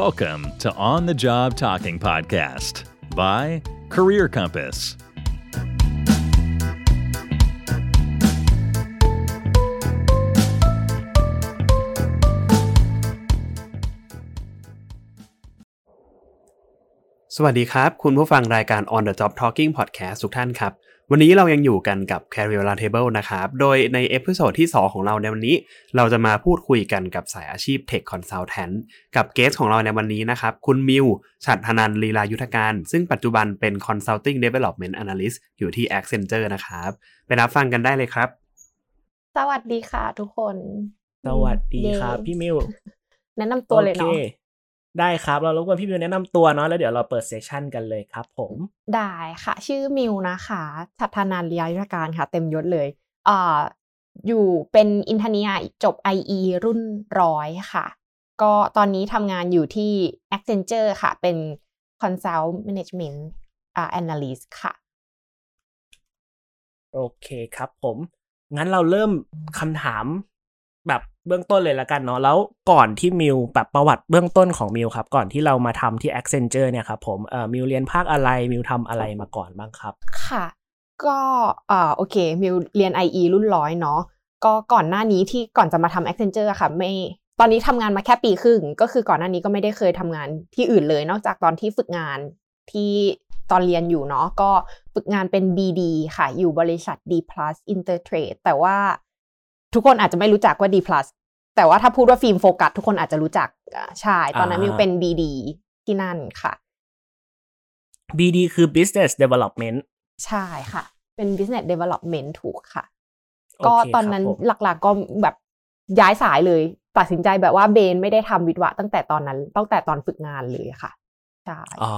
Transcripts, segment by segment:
Welcome to On the Job Talking Podcast by Career Compass. สวัสดีครับ คุณผู้ฟังรายการ On the Job Talking Podcast ทุกท่านครับ วันนี้เรายังอยู่กันกับ Career Roundtable นะครับ โดยใน episode ที่ 2 ของเราในวันนี้ เราจะมาพูดคุยกันกับสายอาชีพ Tech Consultant กับเกสของเราในวันนี้นะครับ คุณมิวฉัตรธนันลีลายุทธการ ซึ่งปัจจุบันเป็น Consulting Development Analyst อยู่ที่ Accenture นะครับ ไปรับฟังกันได้เลยครับ สวัสดีค่ะทุกคน สวัสดีเย้ครับพี่มิว แนะนำตัวเลยโอเนาะค ได้ครับ เรารบกวนพี่มิวแนะนำตัวเนาะแล้วเดี๋ยวเราเปิดเซสชั่นกันเลยครับผม ได้ค่ะ ชื่อมิวนะคะชัตธนันเลียยุทธการค่ะ เต็มยศเลยเอ่ออยู่เป็นอินทเนียจบ IE รุ่นร้อยค่ะ ก็ตอนนี้ทำงานอยู่ที่ Accenture ค่ะ เป็น Consult Management อ่า Analyst ค่ะ โอเคครับผม งั้นเราเริ่มคำถามแบบ เบื้องต้นเลยละกันเนาะแล้วก่อนที่มิวแบบประวัติเบื้องต้นของมิวครับ ก่อนที่เรามาทำที่ Accenture เนี่ยครับผมเอ่อมิวเรียนภาคอะไรมิวทำอะไรมาก่อนบ้างครับ ค่ะ ก็เอ่อโอเคมิวเรียน IE รุ่นร้อยเนาะก็ก่อนหน้านี้ที่ก่อนจะมาทำ Accenture ค่ะไม่ตอนนี้ทำงานมาแค่ปีครึ่ง ก็คือก่อนหน้านี้ก็ไม่ได้เคยทำงานที่อื่นเลย นอกจากตอนที่ฝึกงานที่ตอนเรียนอยู่เนาะก็ฝึกงานเป็น BD ค่ะ อยู่บริษัท D Plus Intertrade แต่ว่า ทุกคนอาจจะไม่รู้จักว่า D Plus แต่ว่าถ้าพูดว่าฟิล์มโฟกัสทุกคนอาจจะรู้จักอ่าใช่ตอนนั้นอ่ามิมิวเป็น BD ที่นั่นค่ะ BD คือ Business Development ใช่ค่ะ เป็น business development ถูกค่ะโอเคก็ตอนนั้นครับผมหลักๆก็แบบย้ายสายเลย ตัดสินใจแบบว่าเบนไม่ได้ทำวิทวะตั้งแต่ตอนนั้น ตั้งแต่ตอนฝึกงานเลยค่ะใช่อ๋อ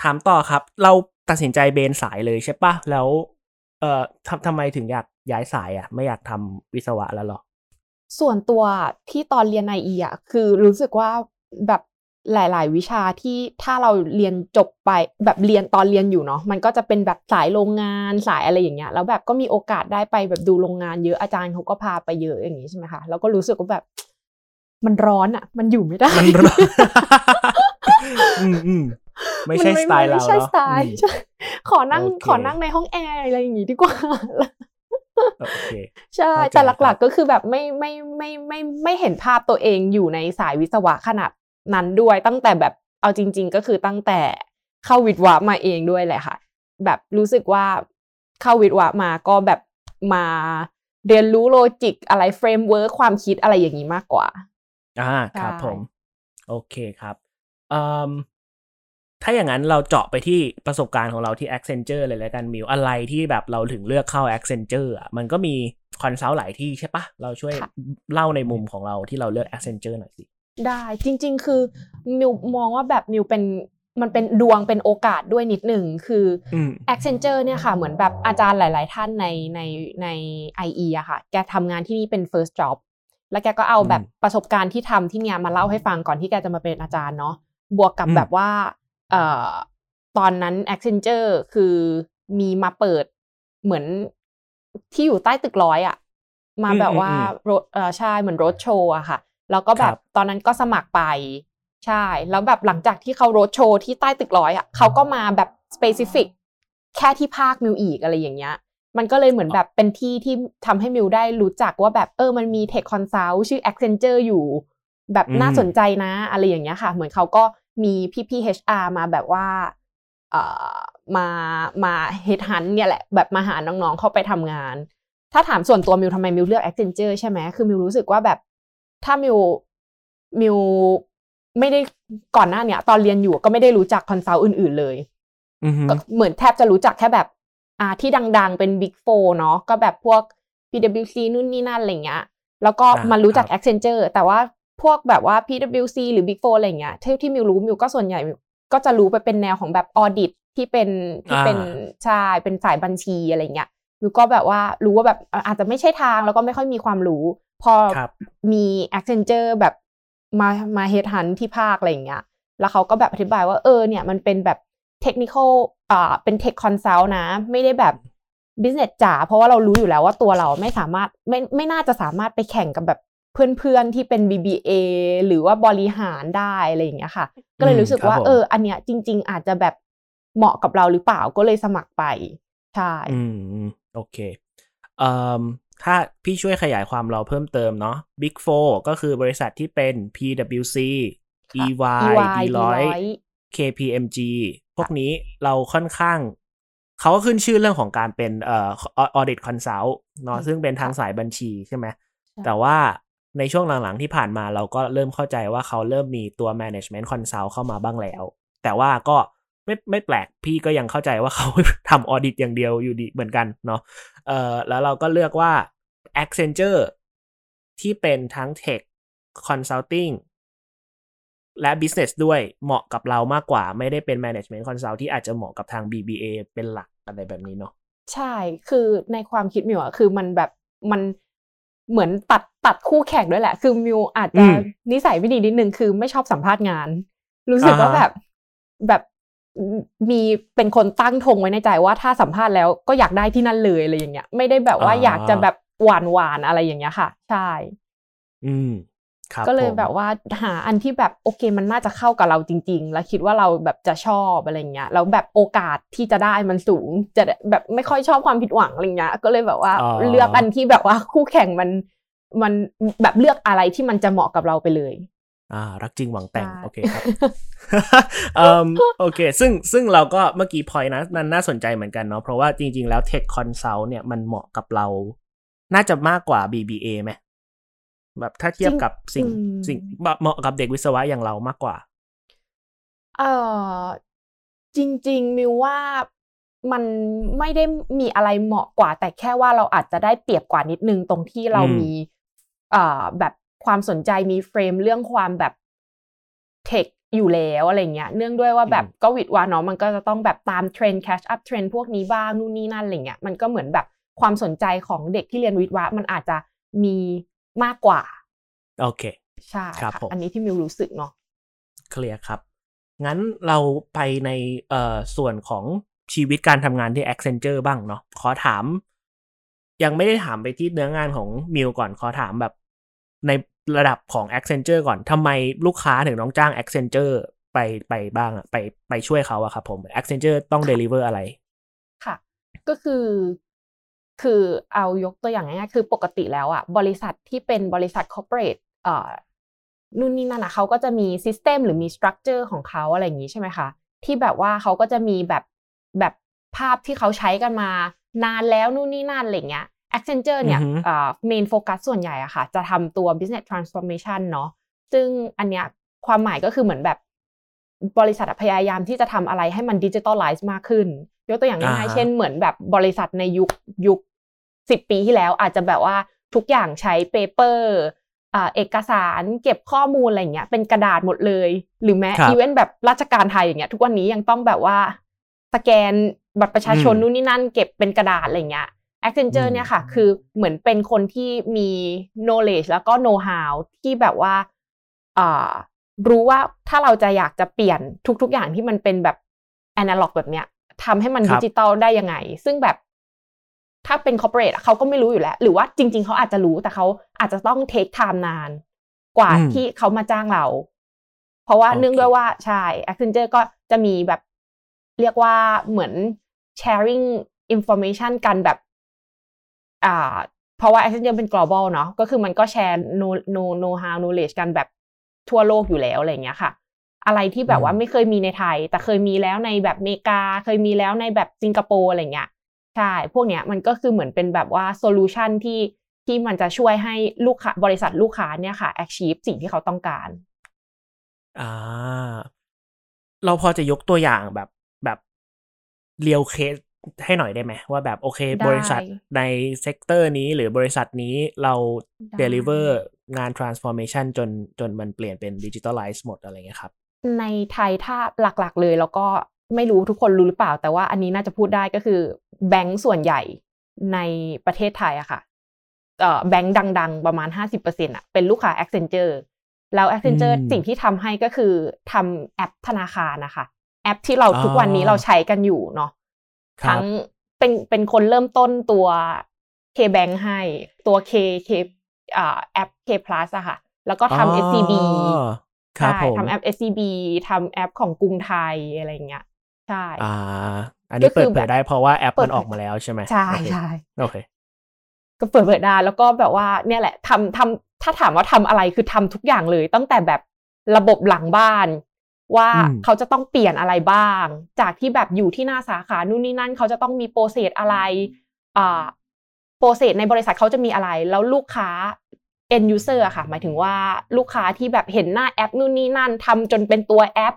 ถามต่อครับ เราตัดสินใจเบนสายเลยใช่ปะแล้ว เอ่อทำทำไมถึงอยาก ย้ายสายอะไม่อยากทำวิศวะแล้วหรอ ส่วนตัวที่ตอนเรียนไออะคือรู้สึกว่าแบบหลาย ๆ วิชาที่ถ้าเราเรียนจบไปแบบเรียนตอนเรียนอยู่เนาะมันก็จะเป็นแบบสายโรงงานสายอะไรอย่างเงี้ยแล้วแบบก็มีโอกาสได้ไปแบบดูโรงงานเยอะอาจารย์เขาก็พาไปเยอะอย่างงี้ใช่ไหมคะแล้วก็รู้สึกว่าแบบมันร้อนอะ่ะ มันอยู่ไม่ได้ มันร้อนอืมอืมไม่ใช่นสไตล์เราไม่ใช่เนาะสไตล์อืมใช่ขอนั่งโอเคขอนั่งในห้องแอร์อะไรอย่างงี้ดีกว่าโอเค ใช่เข้าใจแต่ครับหลักๆก็คือแบบไม่ไม่ไม่ไม่ไม่เห็นภาพตัวเองอยู่ในสายวิศวะขนาดนั้นด้วย ตั้งแต่แบบเอาจริง ๆ ก็คือตั้งแต่เข้าวิศวะมาเองด้วยแหละค่ะ แบบรู้สึกว่าเข้าวิศวะมาก็แบบมาเรียนรู้ logic อะไร framework ความคิดอะไรอย่างนี้มากกว่า อ่าครับใช่ผม โอเคครับเอ่ม ถ้าอย่างนั้นเราเจาะไปที่ประสบการณ์ของเราที่ Accenture เลยแล้วกันมิวอะไรที่แบบเราถึงเลือกเข้า Accenture อะมันก็มีคอนซัลท์หลายที่ใช่ปะเราช่วยเล่าในมุมของเราที่เราเลือก Accenture หน่อยสิได้จริง ๆ คือมิวมองว่าแบบมิวเป็นมันเป็นดวงเป็นโอกาสด้วยนิดหนึ่งคืออืม Accenture เนี่ยค่ะ เหมือนแบบอาจารย์หลาย ๆ ท่านในในใน IE อะค่ะ แกทำงานที่นี่เป็น first job แล้วแกก็เอาแบบอืมประสบการณ์ที่ทำที่เนี่ยมาเล่าให้ฟังก่อนที่แกจะมาเป็นอาจารย์เนาะบวกกับอืมแบบว่าเอ่อ ตอนนั้น Accenture คือมีมาเปิดเหมือนที่อยู่ใต้ตึกร้อยอะมาแบบว่ารถเออใช่เหมือนรถโชว์อะค่ะ แล้วก็แบครับตอนนั้นก็สมัครไป ใช่ แล้วแบบหลังจากที่เขารถโชว์ที่ใต้ตึกร้อยอะเขาก็มาแบบ specific แค่ที่ภาคมิวอีกอะไรอย่างเงี้ย มันก็เลยเหมือนแบบเป็นที่ที่ทำให้มิวได้รู้จักว่าแบบเออมันมี tech consult ชื่อ Accenture อยู่ แบบอืมน่าสนใจนะ อะไรอย่างเงี้ยค่ะ เหมือนเขาก็ มีพี่ๆ HR มาแบบว่าเอ่อมามา headhunt เนี่ยแหละแบบมาหาน้องๆเข้าไปทำงาน ถ้าถามส่วนตัวมิวทำไมมิวเลือก Accenture ใช่ไหมคือมิวรู้สึกว่าแบบถ้ามิวมิวไม่ได้ก่อนหน้าเนี้ยตอนเรียนอยู่ก็ไม่ได้รู้จัก consult อื่น ๆเลยอือฮึก็เหมือนแทบจะรู้จักแค่แบบอ่าที่ดังๆเป็น Big Four เนาะก็แบบพวก PwC นู่นนี่นั่นอะไรเงี้ยแล้วก็อ่ามารู้จักครับ Accenture แต่ว่า พวกแบบว่า PwC หรือ Big Four อะไรเงี้ยเท่าที่มิวรู้มิวก็ส่วนใหญ่มิวก็จะรู้ไปเป็นแนวของแบบ audit ที่เป็นที่เป็นใช่เป็นสายบัญชีอะไรเงี้ยมิวก็แบบว่ารู้ว่าแบบอะอาจจะไม่ใช่ทางแล้วก็ไม่ค่อยมีความรู้ พอครับมี Accenture แบบมามา headhunt ที่ภาคอะไรอย่างเงี้ยแล้วเขาก็แบบอธิบายว่าเออเนี่ยมันเป็นแบบ technical อ่าเป็น tech consult นะ ไม่ได้แบบ business จ๋าเพราะว่าเรารู้อยู่แล้วว่าตัวเราไม่สามารถไม่ไม่น่าจะสามารถไปแข่งกับแบบ เพื่อนๆที่เป็น BBA หรือว่าบริหารได้อะไรอย่างเงี้ยค่ะ ก็เลยรู้สึกว่าครับผมเออ อันเนี้ยจริง ๆ อาจจะแบบเหมาะกับเราหรือเปล่าก็เลยสมัครไป ใช่อืมอืมโอเคเอ่อถ้าพี่ช่วยขยายความเราเพิ่มเติมเนาะ Big Four ก็คือบริษัทที่เป็น PwC ค่ะ EY EY Deloitte Deloitte KPMG พวกนี้เราค่อนข้าง เขาก็ขึ้นชื่อเรื่องของการเป็นเอ่อ audit consult เนาะอืมซึ่งเป็นทางค่ะสายบัญชีใช่ไหมใช่แต่ว่า ในช่วงหลังๆที่ผ่านมาเราก็เริ่มเข้าใจว่าเขาเริ่มมีตัว management consult เข้ามาบ้างแล้ว แต่ว่าก็ไม่ไม่แปลกพี่ก็ยังเข้าใจว่าเขาทำ audit อย่างเดียวอยู่ดีเหมือนกันเนาะเอ่อแล้วเราก็เลือกว่า Accenture ที่เป็นทั้ง Tech Consulting และ Business ด้วยเหมาะกับเรามากกว่าไม่ได้เป็น Management Consult ที่อาจจะเหมาะกับทาง BBA เป็นหลักอะไรแบบนี้เนาะใช่คือในความคิดมิวอะคือมันแบบมัน เหมือนตัดตัดคู่แข่งด้วยแหละ คือมิวอาจจะอืมนิสัยไม่ดีนิดนึงคือไม่ชอบสัมภาษณ์งาน รู้สึกว่าอ่าฮะแบบแบบมีเป็นคนตั้งธงไว้ในใจว่าถ้าสัมภาษณ์แล้วก็อยากได้ที่นั่นเลยอะไรอย่างเงี้ย ไม่ได้แบบว่าอยากจะแบบหวานหวานๆอะไรอย่างเงี้ยค่ะ ใช่ อืมครับ ก็เลยผมแบบว่าหาอันที่แบบโอเคมันน่าจะเข้ากับเราจริง ๆ แล้วคิดว่าเราแบบจะชอบอะไรเงี้ยแล้วแบบโอกาสที่จะได้มันสูง จะได้แบบไม่ค่อยชอบความผิดหวังอะไรเงี้ยก็เลยแบบว่าอ๋อเลือกอันที่แบบว่าคู่แข่งมันมันแบบเลือกอะไรที่มันจะเหมาะกับเราไปเลย อ่า รักจริงหวังแต่งใช่โอเคครับเอ่มโอเค ซึ่งซึ่งเราก็เมื่อกี้พอยนะมันน่าสนใจเหมือนกันเนาะเพราะว่าจริง ๆ แล้ว Tech Consult เนี่ยมันเหมาะกับเรา น่าจะมากกว่า BBA ไหม แบบถ้าเทียบกับสิ่งอืมสิ่งเหมาะกับเด็กวิศวะอย่างเรามากกว่า เออจริง ๆมิวว่ามันไม่ได้มีอะไรเหมาะกว่า แต่แค่ว่าเราอาจจะได้เปรียบกว่านิดนึงตรงที่เราอืมมีเอ่อแบบความสนใจมี frame เรื่องความแบบเทคอยู่แล้วอะไรเงี้ย เนื่องด้วยว่าแบบก็วิดวะเนาะมันก็จะต้องแบบตามเทรนด์ catch up เทรนด์พวกนี้บ้างนู่นนี่นั่นอะไรเงี้ยมันก็เหมือนแบบความสนใจของเด็กที่เรียนวิทย์วะมันอาจจะมี มากกว่า โอเค ใช่ครับค่ะผมอันนี้ที่มิวรู้สึกเนาะเคลียร์ครับ งั้นเราไปในเอ่อส่วนของชีวิตการทำงานที่ Accenture บ้างเนาะขอถาม ยังไม่ได้ถามไปที่เนื้องานของมิวก่อนขอถามแบบในระดับของ Accenture ก่อนทำไมลูกค้าถึงต้องจ้าง Accenture ไปไปบ้างอะไปไปช่วยเขาอะครับผม Accenture ต้อง deliver อะไร ค่ะ ก็คือ คือเอายกตัวอย่างง่ายๆคือปกติแล้วอะบริษัทที่เป็นบริษัท corporate เอ่อนู่นนี่นั่นนะเขาก็จะมี system หรือมี structure ของเขาอะไรอย่างนี้ใช่ไหมคะที่แบบว่าเขาก็จะมีแบบแบบภาพที่เขาใช้กันมานานแล้วนู่นนี่นั่นอะไรเงี้ย Accenture เนี่ยอือฮึเอ่อ main focus ส่วนใหญ่อะค่ะ จะทำตัว business transformation เนาะซึ่งอันเนี้ยความหมายก็คือเหมือนแบบบริษัทอะพยายามที่จะทำอะไรให้มันดิจิ t a ลไลซ์มากขึ้น ยกตัวอย่างง่ายอ่าฮะๆเช่นเหมือนแบบบริษัทในยุคยุค สิบปีที่แล้วอาจจะแบบว่าทุกอย่างใช้ paper อ่าเอกสารเก็บข้อมูลอะไรเงี้ยเป็นกระดาษหมดเลย หรือแม้ครับอีเวนต์แบบราชการไทยอย่างเงี้ยทุกวันนี้ยังต้องแบบว่าสแกนบัตรประชาชนอืมนู่นนี่นั่นเก็บเป็นกระดาษอะไรเงี้ย Accenture อืมเนี่ยค่ะ คือเหมือนเป็นคนที่มี knowledge แล้วก็ know-how ที่แบบว่าอ่ารู้ว่าถ้าเราจะอยากจะเปลี่ยนทุก ๆ อย่างที่มันเป็นแบบ analog แบบเนี้ยทำให้มันครัดิบจิตอลได้ยังไง ซึ่งแบบ ถ้าเป็น corporate อะเขาก็ไม่รู้อยู่แล้ว หรือว่าจริง ๆเขาอาจจะรู้แต่เขาอาจจะต้อง take time นาน กว่าอืมที่เขามาจ้างเรา เพราะว่าโอเคเนื่องด้วยว่าใช่ Accenture ก็จะมีแบบเรียกว่าเหมือน sharing information กันแบบ อ่า เพราะว่า Accenture เป็น global เนาะก็คือมันก็แชร์ know know know how knowledge กันแบบทั่วโลกอยู่แล้วอะไรอย่างเงี้ยค่ะ อะไรที่แบบว่าอืมไม่เคยมีในไทย แต่เคยมีแล้วในแบบอเมริกา เคยมีแล้วในแบบสิงคโปร์อะไรเงี้ย ใช่ พวกเนี้ยมันก็คือเหมือนเป็นแบบว่า solution ที่ที่มันจะช่วยให้ลูกค้าบริษัทลูกค้าเนี่ยค่ะ achieve สิ่งที่เขาต้องการอ่าเราพอจะยกตัวอย่างแบบแบบ real case ให้หน่อยได้ไหมว่าแบบโอเคได้บริษัทใน sector นี้หรือบริษัทนี้เราได้ deliver งาน transformation จนจนมันเปลี่ยนเป็น digitalize หมดอะไรเงี้ยครับ ในไทยถ้าหลักๆเลยแล้วก็ไม่รู้ทุกคนรู้หรือเปล่า แต่ว่าอันนี้น่าจะพูดได้ก็คือ แบงก์ส่วนใหญ่ในประเทศไทยอะค่ะเอ่อแบงก์ดัง ๆ ประมาณ 50%อะเป็นลูกค้า Accenture แล้ว Accenture อืมสิ่งที่ทำให้ก็คือทำแอปธนาคารนะคะ แอปที่เราอ๋อทุกวันนี้เราใช้กันอยู่เนาะครับทั้งเป็นเป็นคนเริ่มต้นตัว K-Bank ให้ตัว K K อ่าแอป K Plus อะค่ะ แล้วก็ทำ SCB อ๋อครับใช่ผมทำแอป SCB ทำแอปของกรุงไทยอะไรอย่างเงี้ย ใช่ อ่าอันนี้ก็คือเปิดเผแบยบได้เพราะว่าแอปเปิมัดนออกมาแล้วใช่ไหมใช่โอเคใช่โอเคก็เปิดเผยได้แล้วก็แบบว่าเนี่ยแหละทำทำถ้าถามว่าทำอะไรคือทำทุกอย่างเลย ตั้งแต่แบบระบบหลังบ้าน ว่าอืมเขาจะต้องเปลี่ยนอะไรบ้าง จากที่แบบอยู่ที่หน้าสาขานู่นนี่นั่นเขาจะต้องมี process อะไรอ่า process ในบริษัทเขาจะมีอะไร แล้วลูกค้า end user อะค่ะ หมายถึงว่าลูกค้าที่แบบเห็นหน้าแอปนู่นนี่นั่นทำจนเป็นตัวแอป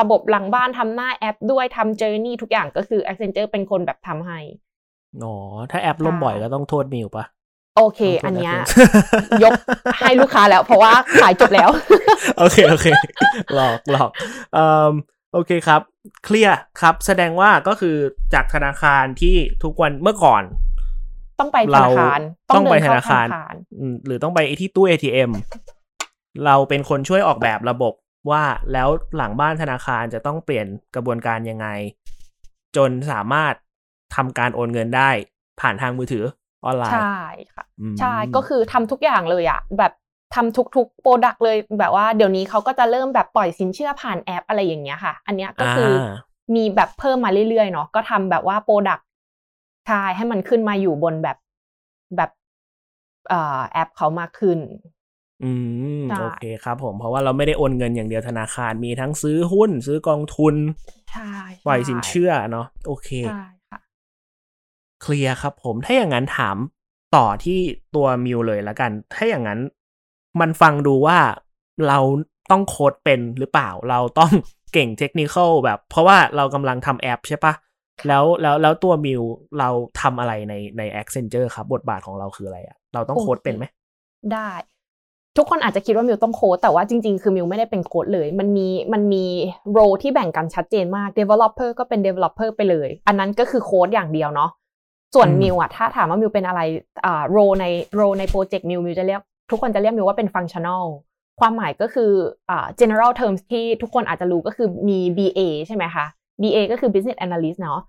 ระบบหลังบ้านทำหน้าแอปด้วยทำ journey ทุกอย่างก็คือ Accenture เป็นคนแบบทำให้อ๋อถ้าแอปล่มใช่บ่อยก็ต้องโทษมิวปะโอเคต้องโทษอันเนี้ย Accenture ยกให้ลูกค้าแล้ว เพราะว่าขายจบแล้ว โอเค โอเคหลอกหลอกเอ่อโอเคครับ เคลียร์ครับ แสดงว่าก็คือจากธนาคารที่ทุกวันเมื่อก่อน ต้องไปธเรานาคารต้องไปเดิธนาคารอืมหรือต้องไปที่ตู้ ATM เราเป็นคนช่วยออกแบบระบบ ว่าแล้วหลังบ้านธนาคารจะต้องเปลี่ยนกระบวนการยังไง จนสามารถทำการโอนเงินได้ผ่านทางมือถือออนไลน์ ใช่ค่ะอืมใช่ก็คือทำทุกอย่างเลยอะแบบทำทุกๆ product เลยแบบว่าเดี๋ยวนี้เขาก็จะเริ่มแบบปล่อยสินเชื่อผ่านแอปอะไรอย่างเงี้ยค่ะ อันเนี้ยก็คืออามีแบบเพิ่มมาเรื่อยๆเนาะก็ทำแบบว่า product ใช่ให้มันขึ้นมาอยู่บนแบบแบบเอ่อแอปเขามากขึ้น อืมใช่โอเคครับผมเพราะว่าเราไม่ได้โอนเงินอย่างเดียวธนาคารมีทั้งซื้อหุ้น ซื้อกองทุนใช่ปล่อยสินเชื่อเนาะโอเคใช่ค่ะเคลียร์ครับผมถ้าอย่างนั้นถามต่อที่ตัวมิวเลยละกัน ถ้าอย่างนั้น มันฟังดูว่าเราต้องโค้ดเป็นหรือเปล่า เราต้องเก่งเทคนิคแบบ เพราะว่าเรากำลังทำแอปใช่ปะแล้วแล้วแล้วตัวมิวเราทำอะไรในใน Accenture ครับ บทบาทของเราคืออะไรอะเราต้องโค้ดเป็นไหมได้ ทุกคนอาจจะคิดว่ามิวต้องโค้ดแต่ว่าจริงๆ คือมิวไม่ได้เป็นโค้ดเลย มันมีมันมีrole ที่แบ่งกันชัดเจนมาก developer ก็เป็น developer ไปเลย อันนั้นก็คือโค้ดอย่างเดียวเนาะส่วนอืมมิวอะถ้าถามว่ามิวเป็นอะไรอ่า role ใน role ในโปรเจกต์มิวมิวจะเรียกทุกคนจะเรียกมิวว่าเป็น functional ความหมายก็คืออ่า general terms ที่ทุกคนอาจจะรู้ก็คือมี BA ใช่ไหมคะ BA ก็คือ business analyst เนาะ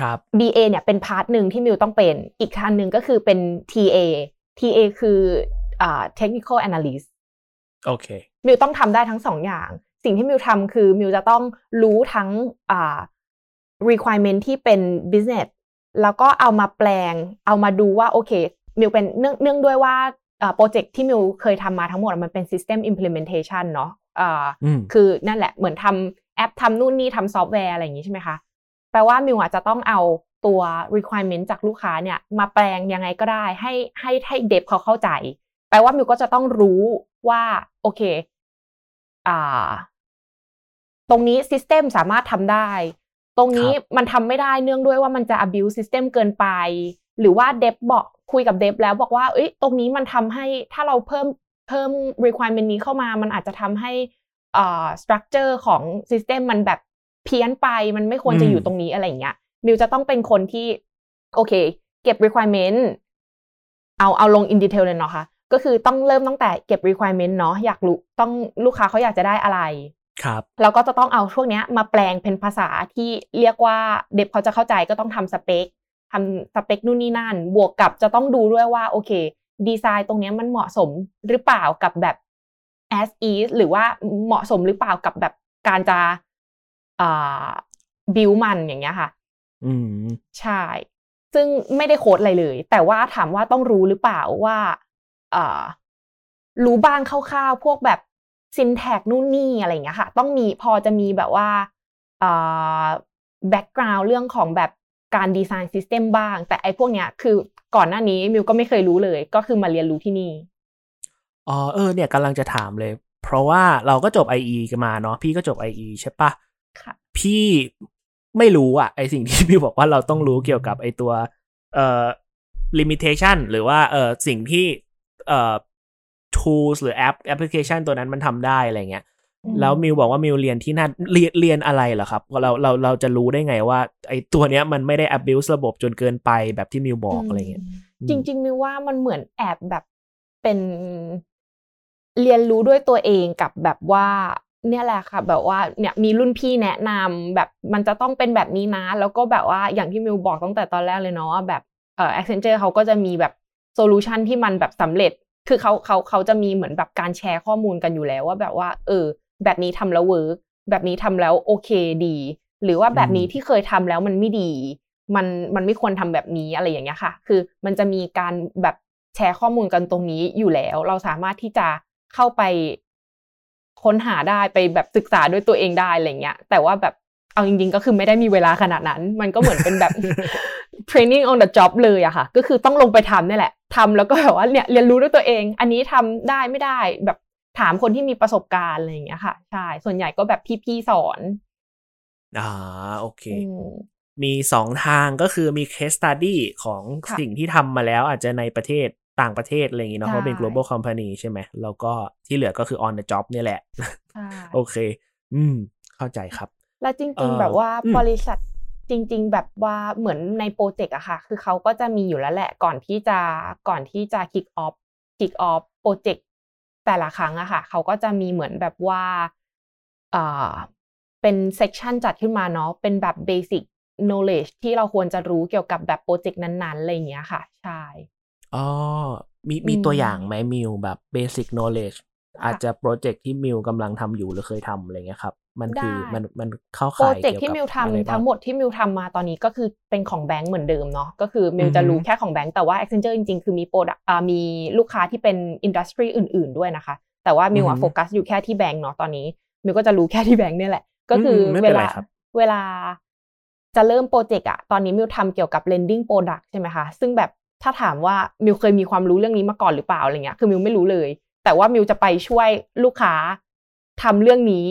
ครับ BA เนี่ยเป็น part หนึ่งที่มิวต้องเป็น อีกพาร์ทหนึ่งก็คือเป็น TA TA คืออ่า technical analyst โอเคมิวต้องทำได้ทั้งสองอย่าง สิ่งที่มิวทำคือมิวจะต้องรู้ทั้งอ่า requirement ที่เป็น business แล้วก็เอามาแปลง เอามาดูว่าโอเคมิวเป็นเนื่องเนื่องด้วยว่าโปรเจกต์ที่มิวเคยทำมาทั้งหมดมันเป็น system implementation เนาะอ่าอืมคือนั่นแหละเหมือนทำแอปทำนู่นนี่ทำซอฟต์แวร์อะไรอย่างนี้ใช่ไหมคะ แปลว่ามิวอาจจะต้องเอาตัว requirement จากลูกค้าเนี่ย มาแปลงยังไงก็ได้ให้ให้ให้เดฟเขาเข้าใจ แปลว่ามิวก็จะต้องรู้ว่าโอเคอ่าตรงนี้ System สามารถทำได้ ตรงนี้ครับมันทำไม่ได้เนื่องด้วยว่ามันจะ abuse System เกินไป หรือว่าเดฟบอกคุยกับเดฟแล้วบอกว่าเอ้ยตรงนี้มันทำให้ถ้าเราเพิ่มเพิ่ม requirement นี้เข้ามา มันอาจจะทำให้อ่า structure ของ System มันแบบเพี้ยนไป มันไม่ควรจะอยู่ตรงนี้อะไรอย่างเงี้ยมิวจะต้องเป็นคนที่ โอเค เก็บ requirement เอาเอาลง in detail เลยเนาะค่ะ ก็คือต้องเริ่มตั้งแต่เก็บ requirement เนาะอยากรู้ต้องลูกค้าเขาอยากจะได้อะไรครับแล้วก็จะต้องเอาพวกเนี้ยมาแปลงเป็นภาษาที่เรียกว่าเด็บเขาจะเข้าใจก็ต้องทำสเปคทำสเปคนู่นนี่นั่น บวกกับจะต้องดูด้วยว่าโอเค ดีไซน์ตรงเนี้ยมันเหมาะสมหรือเปล่ากับแบบ as is หรือว่าเหมาะสมหรือเปล่ากับแบบการจะอ่า build มันอย่างเงี้ยค่ะ อืมใช่ ซึ่งไม่ได้โค้ดอะไรเลย แต่ว่าถามว่าต้องรู้หรือเปล่าว่าอ่า รู้บ้างคร่าวๆ พวกแบบ syntax นู่นนี่อะไรอย่างเงี้ยค่ะ ต้องมีพอจะมีแบบว่าอ่า background เรื่องของแบบการดีไซน์ system บ้าง แต่ไอ้พวกเนี้ยคือก่อนหน้านี้มิวก็ไม่เคยรู้เลย ก็คือมาเรียนรู้ที่นี่อ๋อเออเนี่ยกำลังจะถามเลย เพราะว่าเราก็จบ IE กันมาเนาะพี่ก็จบ IE ใช่ปะค่ะ พี่ไม่รู้อะไอสิ่งที่พี่บอกว่าเราต้องรู้เกี่ยวกับไอตัวเอ่อ limitation หรือว่าเอ่อสิ่งที่ เอ่อ tools หรือแอปแอปพลิเคชันตัวนั้นมันทำได้อะไรเงี้ยอืมแล้วมิวบอกว่ามิวเรียนที่นั่นเรียนเรียนอะไรเหรอครับเราเราเราจะรู้ได้ไงว่า ไอตัวเนี้ยมันไม่ได้ abuse ระบบจนเกินไปแบบที่มิวบอกอะไรเงี้ยจริง ๆมิวว่ามันเหมือนแอบแบบเป็นเรียนรู้ด้วยตัวเองกับแบบว่าเนี่ยแหละค่ะ แบบว่าเนี่ยมีรุ่นพี่แนะนำแบบมันจะต้องเป็นแบบนี้นะ แล้วก็แบบว่าอย่างที่มิวบอกตั้งแต่ตอนแรกเลยเนาะว่าแบบเอ่อ Accenture เขาก็จะมีแบบ solution ที่มันแบบสำเร็จ คือเขาเขาเขาจะมีเหมือนแบบการแชร์ข้อมูลกันอยู่แล้วว่าแบบว่า เออ แบบนี้ทำแล้ว work แบบนี้ทำแล้วโอเคดี หรือว่าแบบนี้ที่เคยทำแล้วมันไม่ดี มันมันไม่ควรทำแบบนี้อะไรอย่างเงี้ยค่ะ คือมันจะมีการแบบแชร์ข้อมูลกันตรงนี้อยู่แล้ว เราสามารถที่จะเข้าไปค้นหาได้ไปแบบศึกษาด้วยตัวเองได้อะไรเงี้ย แต่ว่าแบบ เอาจริงๆ ก็คือไม่ได้มีเวลาขนาดนั้น มันก็เหมือนเป็นแบบ training on the job เลยอะค่ะ ก็คือต้องลงไปทำนี่แหละทำแล้วก็แบบว่าเนี่ยเรียนรู้ด้วยตัวเอง อันนี้ทำได้ไม่ได้แบบถามคนที่มีประสบการณ์อะไรอย่างเงี้ยค่ะ ใช่ ส่วนใหญ่ก็แบบพี่ๆสอน อ่า โอเคอืมมีสองทางก็คือมี case study ของค่ะสิ่งที่ทำมาแล้วอาจจะในประเทศต่างประเทศอะไรอย่างงี้เนาะใช่เพราะเป็น global company ใช่ไหมแล้วก็ที่เหลือก็คือ on the job เนี่ยแหละใช่โอเค อืม เข้าใจครับ แล้วจเอ่ริงอๆแบบว่าอืมบริษัทจริง ๆ แบบว่าเหมือนในโปรเจกต์อะค่ะ คือเขาก็จะมีอยู่แล้วแหละก่อนที่จะก่อนที่จะ kick off kick off โปรเจกต์แต่ละครั้งอะค่ะ เขาก็จะมีเหมือนแบบว่าอ่าเป็นเซกชันจัดขึ้นมาเนาะเป็นแบบ basic knowledge ที่เราควรจะรู้เกี่ยวกับแบบโปรเจกต์นั้นๆอะไรอย่างเงี้ยค่ะ ใช่อ๋อมีมีอืมตัวอย่างไหมมิวแบบ basic knowledge ค่ะอาจจะโปรเจกต์ที่มิวกำลังทำอยู่หรือเคยทำอะไรเงี้ยครับ มันคือได้มันมันเข้าโปรข่ายเจกต์กี่ยวที่กับมิวอะไรทำบ้างทั้งหมดที่มิวทำมาตอนนี้ก็คือเป็นของแบงก์เหมือนเดิมเนาะก็คือมิวอือฮึจะรู้แค่ของแบงก์แต่ว่า Accenture จริงๆ คือมีโปรดักอ่ามีลูกค้าที่เป็น industry อื่น ๆด้วยนะคะ แต่ว่ามิวอืออะฮึโฟกัสอยู่แค่ที่แบงก์เนาะตอนนี้มิวก็จะรู้แค่ที่แบงก์เนี่ยแหละ ก็คือมไม่เวเป็นไรลาครับเวลาจะเริ่มโปรเจกต์อะตอนนี้มิวทำเกี่ยวกับ lending product ใช่ไหมคะซึ่งแบบถ้าถามว่ามิวเคยมีความรู้เรื่องนี้มาก่อนหรือเปล่าอะไรเงี้ยคือมิวไม่รู้เลย แต่ว่ามิวจะไปช่วยลูกค้าทำเรื่องนี้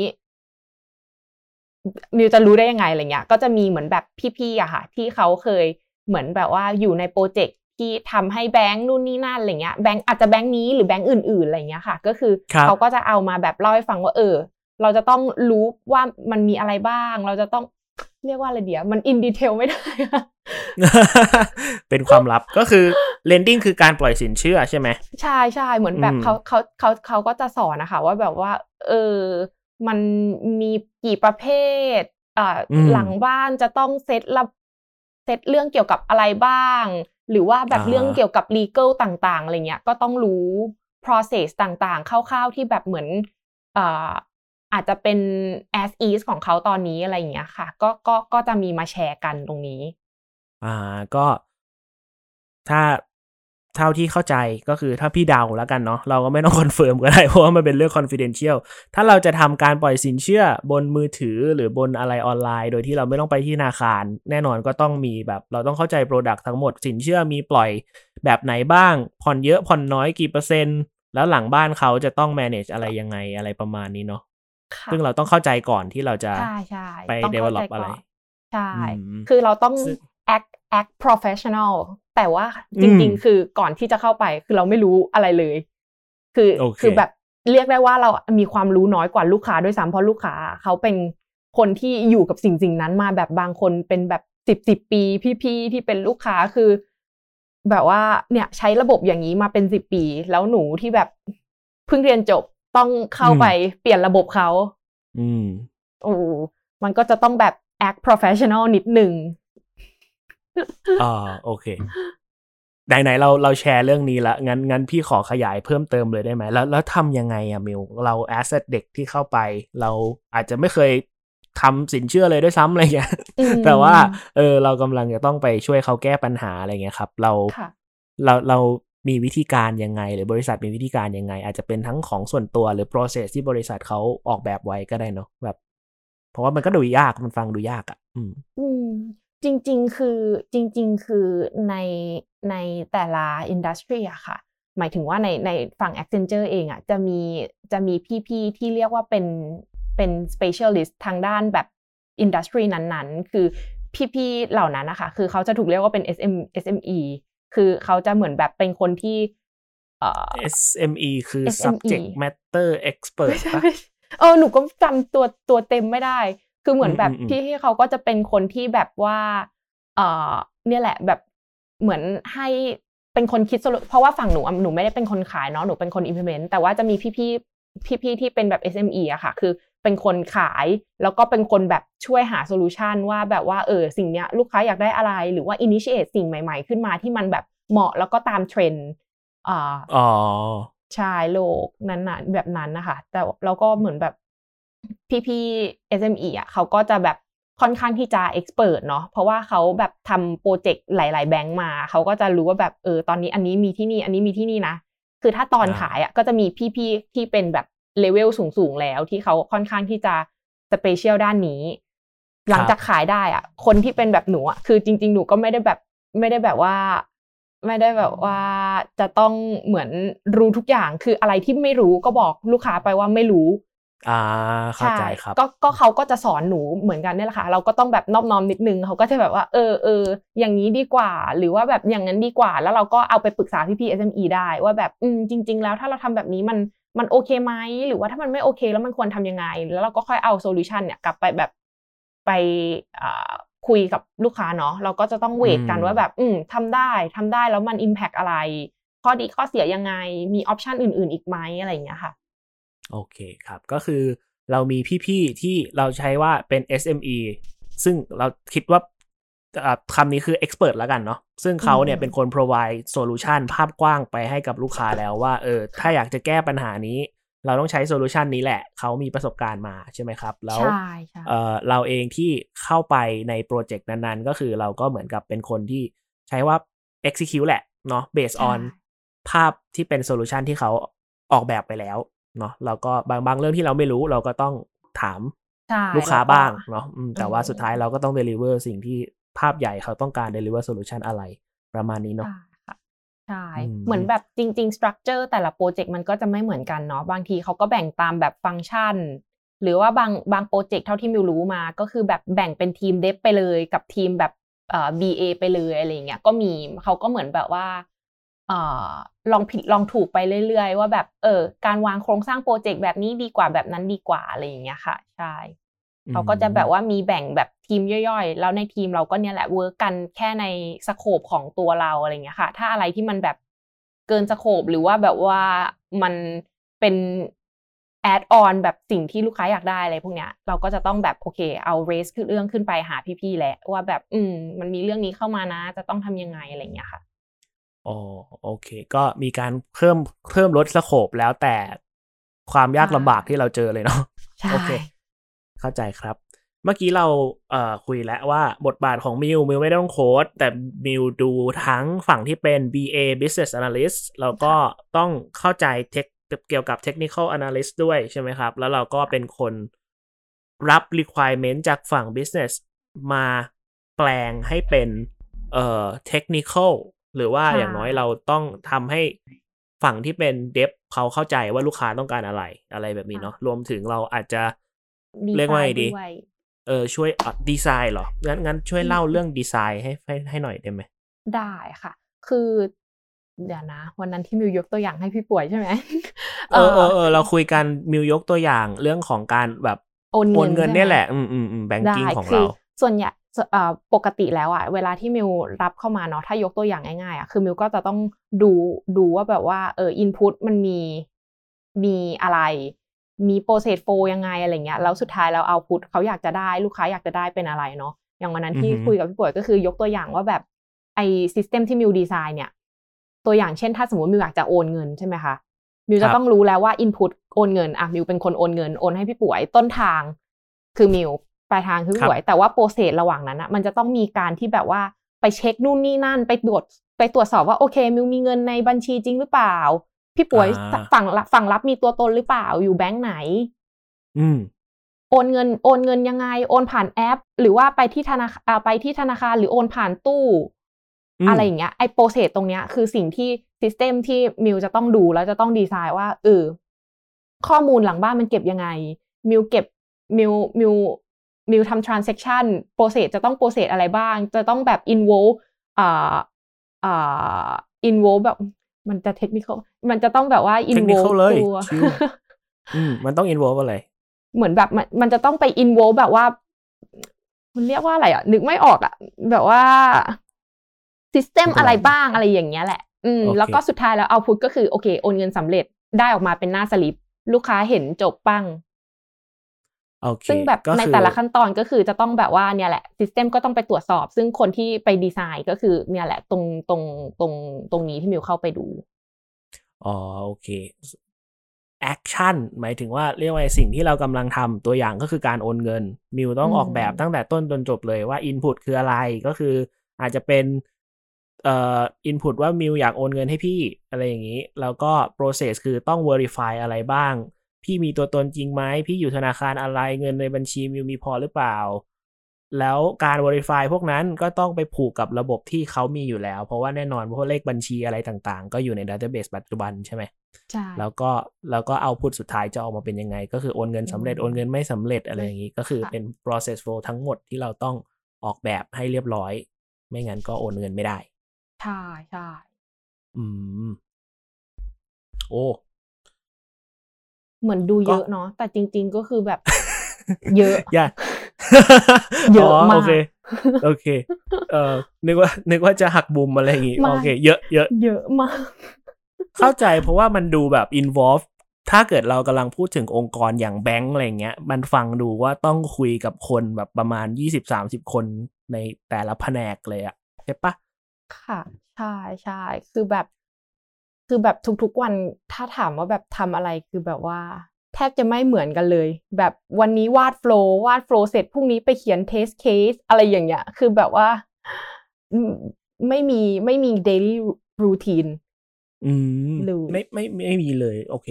มิวจะรู้ได้ยังไงอะไรเงี้ย ก็จะมีเหมือนแบบพี่ๆอะค่ะ ที่เขาเคยเหมือนแบบว่าอยู่ในโปรเจกต์ที่ทำให้แบงค์นู่นนี่นั่นอะไรเงี้ยแบงค์อาจจะแบงค์นี้หรือแบงค์อื่นๆอะไรเงี้ยค่ะ ก็คือครับเขาก็จะเอามาแบบเล่าให้ฟังว่าเออ เราจะต้องรู้ว่ามันมีอะไรบ้าง เราจะต้องเรียกว่าอะไรเดียวมันอินดีเทลไม่ได้อะเป็นความลับก็คือ lending คือการปล่อยสินเชื่อใช่ไหมใช่ใช่เหมือนแบบอืมเขาเขาเขาเขาก็จะสอนนะคะ ว่าแบบว่า เออ มันมีกี่ประเภทอ่าอืมหลังบ้านจะต้องเซตระเซตเรื่องเกี่ยวกับอะไรบ้าง หรือว่าแบบอ่าเรื่องเกี่ยวกับ legal ต่าง ๆอะไรเงี้ยก็ต้องรู้ process ต่างๆ คร่าวๆที่แบบเหมือนอ่าอาจจะเป็น as is ของเขาตอนนี้อะไรอย่างเงี้ยค่ะ ก็ก็ก็จะมีมาแชร์กันตรงนี้ อ่าก็ ถ้า เท่าที่เข้าใจก็คือถ้าพี่เดาแล้วกันเนาะเราก็ไม่ต้อง confirm ก็ได้เพราะว่ามันเป็นเรื่อง confidential ถ้าเราจะทำการปล่อยสินเชื่อบนมือถือหรือบนอะไรออนไลน์ โดยที่เราไม่ต้องไปที่ธนาคาร แน่นอนก็ต้องมีแบบเราต้องเข้าใจ Product ทั้งหมดสินเชื่อมีปล่อยแบบไหนบ้าง ผ่อนเยอะผ่อนน้อยกี่เปอร์เซ็นต์ แล้วหลังบ้านเขาจะต้อง manage อะไรยังไงอะไรประมาณนี้เนาะค่ะซึ่งเราต้องเข้าใจก่อนที่เราจะใช่ใช่ไปต้องเข้าใจ develop อะไรก่อนใช่อืมคือเราต้องซึ่ง act act professional แต่ว่าจอืริงมๆคือก่อนที่จะเข้าไปคือเราไม่รู้อะไรเลย คือโอเคคือแบบเรียกได้ว่าเรามีความรู้น้อยกว่าลูกค้าด้วยซ้ำเพราะลูกค้าเขาเป็นคนที่อยู่กับสิ่งสิ่งนั้นมาแบบบางคนเป็นแบบสิบสิบปีพี่ๆที่เป็นลูกค้าคือ แบบว่าเนี่ยใช้ระบบอย่างนี้มาเป็นสิบปี แล้วหนูที่แบบเพิ่งเรียนจบต้องเข้าไปเปลี่ยนระบบเขาอืมโอ้มันก็จะต้องแบบ act professional นิดหนึ่ง อ่าโอเคไหนๆเราเราแชร์เรื่องนี้ละงั้นงั้นพี่ขอขยายเพิ่มเติมเลยได้ไหมแล้วแล้วทำยังไงอะมิวเราแอสเซทเด็กที่เข้าไป เราอาจจะไม่เคยทำสินเชื่อเลยด้วยซ้ำอะไรเงี้ยอืมแต่ว่าเออเรากำลังจะต้องไปช่วยเขาแก้ปัญหาอะไรเงี้ยครับ เราค่ะเราเรามีวิธีการยังไง หรือบริษัทมีวิธีการยังไง อาจจะเป็นทั้งของส่วนตัวหรือ process ที่บริษัทเขาออกแบบไว้ก็ได้เนาะแบบ เพราะว่ามันก็ดูยากมันฟังดูยากอะอืมอืม จริงๆ คือจริง ๆ คือในในแต่ละอินดัสทรีอะค่ะ หมายถึงว่าในในฝั่ง Accenture เองอะจะมีจะมีพี่ๆ ที่เรียกว่าเป็นเป็น specialist ทางด้านแบบอินดัสทรีนั้นๆ คือพี่ๆ เหล่านั้นนะคะ คือเขาจะถูกเรียกว่าเป็น SM SME คือเขาจะเหมือนแบบเป็นคนที่เอ่อ SME คือ SME subject matter expert ไม่ใช่ปะไม่ใช่เออหนูก็จำตัวตัวเต็มไม่ได้ คือเหมือนแบบอืมอืมพี่ที่เขาก็จะเป็นคนที่แบบว่าเออเนี่ยแหละแบบเหมือนให้เป็นคนคิด solu- เพราะว่าฝั่งหนูอะหนูไม่ได้เป็นคนขายเนาะหนูเป็นคน implement แต่ว่าจะมีพี่ๆพี่ๆที่เป็นแบบ SME อะค่ะ คือเป็นคนขายแล้วก็เป็นคนแบบช่วยหาโซลูชันว่าแบบว่าเออสิ่งเนี้ยลูกค้าอยากได้อะไรหรือว่า initiate สิ่งใหม่ๆ ขึ้นมาที่มันแบบเหมาะแล้วก็ตามเทรนด์อ่าอ๋อชายโลกนั้นน่ะแบบนั้นนะคะแต่เราก็เหมือนแบบ พี่ๆ SME อะเขาก็จะแบบค่อนข้างที่จะ expert เนาะเพราะว่าเขาแบบทำโปรเจกต์หลาย ๆ แบงก์มาเขาก็จะรู้ว่าแบบเออตอนนี้อันนี้มีที่นี่อันนี้มีที่นี่นะ คือถ้าตอนขายอะก็จะมีพี่ๆ ที่เป็นแบบเลเวลสูง ๆ แล้วที่เขาค่อนข้างที่จะ special ด้านนี้ หลังจากขายได้อะ คนที่เป็นแบบหนูอะคือจริง ๆ หนูก็ไม่ได้แบบไม่ได้แบบว่า ไม่ได้แบบว่าจะต้องเหมือนรู้ทุกอย่างคืออะไรที่ไม่รู้ก็บอกลูกค้าไปว่าไม่รู้ อ่าเข้าใจครับก็ก็เขาก็จะสอนหนูเหมือนกันเนี่ยแหละค่ะ เราก็ต้องแบบนอบน้อมนิดนึงเขาก็จะแบบว่าเออเอออย่างนี้ดีกว่า หรือว่าแบบอย่างนั้นดีกว่า แล้วเราก็เอาไปปรึกษาพี่พี่ SME ได้ว่าแบบอืมจริง ๆ แล้วถ้าเราทำแบบนี้มันมันโอเคไหมหรือว่าถ้ามันไม่โอเค แล้วมันควรทำยังไง แล้วเราก็ค่อยเอาโซลูชันเนี่ยกลับไปแบบไปอ่าคุยกับลูกค้าเนาะเราก็จะต้องเวทกันอืมว่าแบบอืมทำได้ทำได้แล้วมัน Impact อะไร ข้อดีข้อเสียยังไงมีออปชันอื่น ๆ อีกไหมอะไรอย่างเงี้ยค่ะ โอเคครับ ก็คือเรามีพี่ๆที่เราใช้ว่าเป็น SME ซึ่งเราคิดว่าอ่าคำนี้คือ expert แล้วกันเนาะซึ่งเขาเนี่ยอืมเป็นคน provide solution ภาพกว้างไปให้กับลูกค้าแล้วว่าเออถ้าอยากจะแก้ปัญหานี้ เราต้องใช้ solution นี้แหละ เขามีประสบการณ์มาใช่ไหมครับ แล้วใช่ใช่เอ่อเราเองที่เข้าไปในโปรเจกต์นั้นๆ ก็คือเราก็เหมือนกับเป็นคนที่ใช้ว่า execute แหละเนาะ based on ภาพที่เป็น solution ที่เขาออกแบบไปแล้ว เนาะเราก็บางบางเรื่องที่เราไม่รู้เราก็ต้องถามใช่ลูกค้าแล้วบ้างเนาะอืมแต่ว่าอืมสุดท้ายเราก็ต้อง deliver สิ่งที่ภาพใหญ่เขาต้องการ deliver solution อะไรประมาณนี้เนาะใช่ค่ะใช่อืมเหมือนแบบจริงๆ structure แต่ละโปรเจกต์มันก็จะไม่เหมือนกันเนาะบางทีเขาก็แบ่งตามแบบฟังก์ชัน หรือว่าบางบางโปรเจกต์เท่าที่มิวรู้มา ก็คือแบบแบ่งเป็นทีม dev ไปเลยกับทีมแบบเอ่อ BA ไปเลยอะไรเงี้ยก็มีเขาก็เหมือนแบบว่าเอ่อ ลองผิดลองถูกไปเรื่อยๆ ว่าแบบเออการวางโครงสร้างโปรเจกต์แบบนี้ดีกว่าแบบนั้นดีกว่าอะไรอย่างเงี้ยค่ะใช่เขาก็จะแบบว่ามีแบ่งแบบทีมย่อยๆ แล้วในทีมเราก็เนี่ยแหละ work กันแค่ในscope ของตัวเราอะไรเงี้ยค่ะ ถ้าอะไรที่มันแบบเกิน scope หรือว่าแบบว่ามันเป็น add-on แบบสิ่งที่ลูกค้าอยากได้อะไรพวกเนี้ย เราก็จะต้องแบบโอเค เอา raise ขึ้นเรื่องขึ้นไปหาพี่ๆแหละว่าแบบอืมมันมีเรื่องนี้เข้ามานะ จะต้องทำยังไงอะไรเงี้ยค่ะ อ๋อโอเค ก็มีการเพิ่มเพิ่มลด scope แล้วแต่ความยากใช่ลำบากที่เราเจอเลยเนาะใช่โอเค เข้าใจครับ เมื่อกี้เราเอ่อคุยแล้วว่าบทบาทของมิวมิวไม่ต้องโค้ดแต่มิวดูทั้งฝั่งที่เป็น BA Business Analyst แล้วก็ต้องเข้าใจเทคเกี่ยวกับ Technical Analyst ด้วยใช่ไหมครับ แล้วเราก็เป็นคนรับ requirement จากฝั่ง Business มาแปลงให้เป็นเอ่อ Technical หรือว่าใช่อย่างน้อยเราต้องทำให้ฝั่งที่เป็น Dev เขาเข้าใจว่าลูกค้าต้องการอะไรอะไรแบบนี้เนาะรวมถึงเราอาจจะเรียกว่าไงดีไซน์วยเออช่วยดีไซน์เหรอ งั้นงั้นช่วยเล่าเรื่องดีไซน์ให้ให้ให้หน่อยได้ไหม ได้ค่ะ คือ เดี๋ยวนะ วันนั้นที่มิวยกตัวอย่างให้พี่ป่วยใช่ไหมเออเออเออเราคุยกันมิวยกตัวอย่างเรื่องของการแบบโอนโอเงินนเงินใช่ไมเนี่ยแหละ อืมอืมอืมแบงได้กิ้งของคืเรา ส่วนใหญ่เอ่อ ปกติแล้วอะเวลาที่มิวรับเข้ามาเนาะถ้ายกตัวอย่างง่ายๆอะคือมิวก็จะต้องดูดูว่าแบบว่าเออ input มันมีมีอะไร มี process flow ยังไงอะไรเงี้ยแล้วสุดท้ายแล้ว output เขาอยากจะได้ลูกค้าอยากจะได้เป็นอะไรเนาะอย่างวันนั้นที่อือฮึคุยกับพี่ป่วยก็คือยกตัวอย่างว่าแบบไอ system ที่มิวดีไซน์เนี่ย ตัวอย่างเช่นถ้าสมมติมิวอยากจะโอนเงินใช่ไหมคะมิวจะต้องรู้แล้วว่า input โอนเงินอะมิวเป็นคนโอนเงินโอนให้พี่ป่วยต้นทางคือมิว ปลายทางคือพี่ป่วย แต่ว่า process ระหว่างนั้นอะมันจะต้องมีการที่แบบว่าไปเช็คนู่นนี่นั่น ไปตรวจไปตรวจสอบว่าโอเคมิวมีเงินในบัญชีจริงหรือเปล่า พี่ป่วยอ่าฝั่งฝั่งรับมีตัวตนหรือเปล่าอยู่แบงค์ไหน อืมโอนเงินโอนเงินยังไง โอนผ่านแอป หรือว่าไปที่ธนาคารไปที่ธนาคารหรือโอนผ่านตู้อืมอะไรอย่างเงี้ยไอ process ตรงเนี้ยคือสิ่งที่ system ที่มิวจะต้องดูแล้วจะต้องดีไซน์ว่าเออข้อมูลหลังบ้านมันเก็บยังไงมิวเก็บมิวมิว มิวทำ transaction โปรเซสจะต้องโปรเซสอะไรบ้าง จะต้องแบบ involve อ่าอ่า involve แบบมันจะ technical มันจะต้องแบบว่า Technical involve เลยตัวชิวอืมมันต้อง involve อะไร เหมือนแบบมันมันจะต้องไป involve แบบว่า มันเรียกว่าอะไรอะ นึกไม่ออกอะ แบบว่า system ไม่เป็นไรอะไรบ้างอะไรอย่างเงี้ยแหละ อืมโอเคแล้วก็สุดท้ายแล้วเอาพุทก็คือ โอเค โอนเงินสำเร็จได้ออกมาเป็นหน้าสลิป ลูกค้าเห็นจบปั้งโอเค ซึ่งแบบก็ในคือแต่ละขั้นตอนก็คือจะต้องแบบว่าเนี่ยแหละ system ก็ต้องไปตรวจสอบ ซึ่งคนที่ไปดีไซน์ก็คือเนี่ยแหละตรงตรงตรงตรงนี้ที่มิวเข้าไปดูอ๋อโอเค action หมายถึงว่าเรียกว่าสิ่งที่เรากำลังทำตัวอย่างก็คือการโอนเงิน มิวต้องออกแบบตั้งแต่ต้นจนจบเลยว่า Input คืออะไรก็คือ อาจจะเป็นเอ่อ Input ว่ามิวอยากโอนเงินให้พี่อะไรอย่างนี้ แล้วก็ process คือต้อง verify อะไรบ้าง พี่มีตัวตนจริงไหมพี่อยู่ธนาคารอะไรเงินในบัญชีมิวมีพอหรือเปล่า แล้วการ verify พวกนั้นก็ต้องไปผูกกับระบบที่เขามีอยู่แล้ว เพราะว่าแน่นอนเพราะเลขบัญชีอะไรต่างๆ ก็อยู่ใน database ปัจจุบันใช่ไหมใช่แล้วก็แล้วก็เอาพุทสุดท้ายจะออกมาเป็นยังไง ก็คือโอนเงินสำเร็จอืมโอนเงินไม่สำเร็จอะไรอย่างนี้ก็คือค่ะเป็น process flow ทั้งหมดที่เราต้องออกแบบให้เรียบร้อย ไม่งั้นก็โอนเงินไม่ได้ ใช่ใช่อืม โอ้ เหมือนดูเยอะก็เนาะแต่จริง ๆก็คือแบบ เยอะอย่าเยอะมากโอเคโอเค เออนึกว่า นึกว่าจะหักบุมอะไรอย่างงี้ไม่โอเค เยอะเยอะเยอะมาก เข้าใจเพราะว่ามันดูแบบ involve ถ้าเกิดเรากำลังพูดถึงองค์กรอย่างแบงก์อะไรเงี้ย มันฟังดูว่าต้องคุยกับคนแบบประมาณยี่สิบสามสิบคนในแต่ละแผนกเลยอะใช่ปะค่ะ ใช่ใช่คือแบบ คือแบบทุกๆวันถ้าถามว่าแบบทำอะไรคือแบบว่า แทบจะไม่เหมือนกันเลย แบบวันนี้วาด flow วาด flow เสร็จพรุ่งนี้ไปเขียน test case อะไรอย่างเงี้ย คือแบบว่าอืมไม่มีไม่มี daily routine อืมเลยไม่ไม่ไม่มีเลย โอเค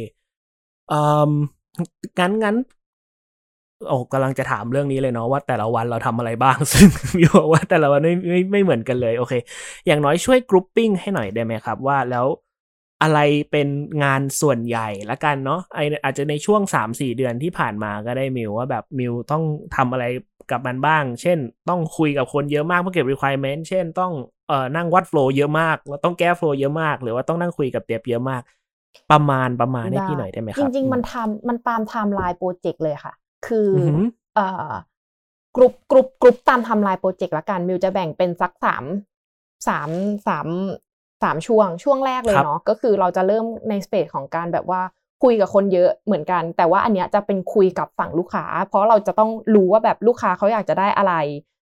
อืมงั้นงั้นโอ้กำลังจะถามเรื่องนี้เลยเนาะว่าแต่ละวันเราทำอะไรบ้าง ซึ่งมีบอกว่าแต่ละวันไม่ไม่ไม่เหมือนกันเลย โอเค อย่างน้อยช่วยกรุ๊ปปิ้งให้หน่อยได้ไหมครับ ว่าแล้ว อะไรเป็นงานส่วนใหญ่ละกันเนาะไออาจจะในช่วงสามสี่เดือนที่ผ่านมาก็ได้มิวว่าแบบมิวต้องทำอะไรกับมันบ้าง เช่น ต้องคุยกับคนเยอะมากเพื่อเก็บ requirement เช่นต้องเอ่อนั่งวัด flow เยอะมากแล้วต้องแก้ flow เยอะมาก หรือว่าต้องนั่งคุยกับเตียบเยอะมาก ประมาณประมาณให้พี่หน่อยได้ไหมครับ จริง ๆ มันทำมันตามไทม์ไลน์โปรเจกต์เลยค่ะคือออหือเอ่อ group group group ตามไทม์ไลน์โปรเจกต์ละกันมิวจะแบ่งเป็นสักสามสามสาม สามช่วงช่วงแรกเลยเนาะก็คือเราจะเริ่มใน space ของการแบบว่าคุยกับคนเยอะเหมือนกัน แต่ว่าอันเนี้ยจะเป็นคุยกับฝั่งลูกค้า เพราะเราจะต้องรู้ว่าแบบลูกค้าเขาอยากจะได้อะไร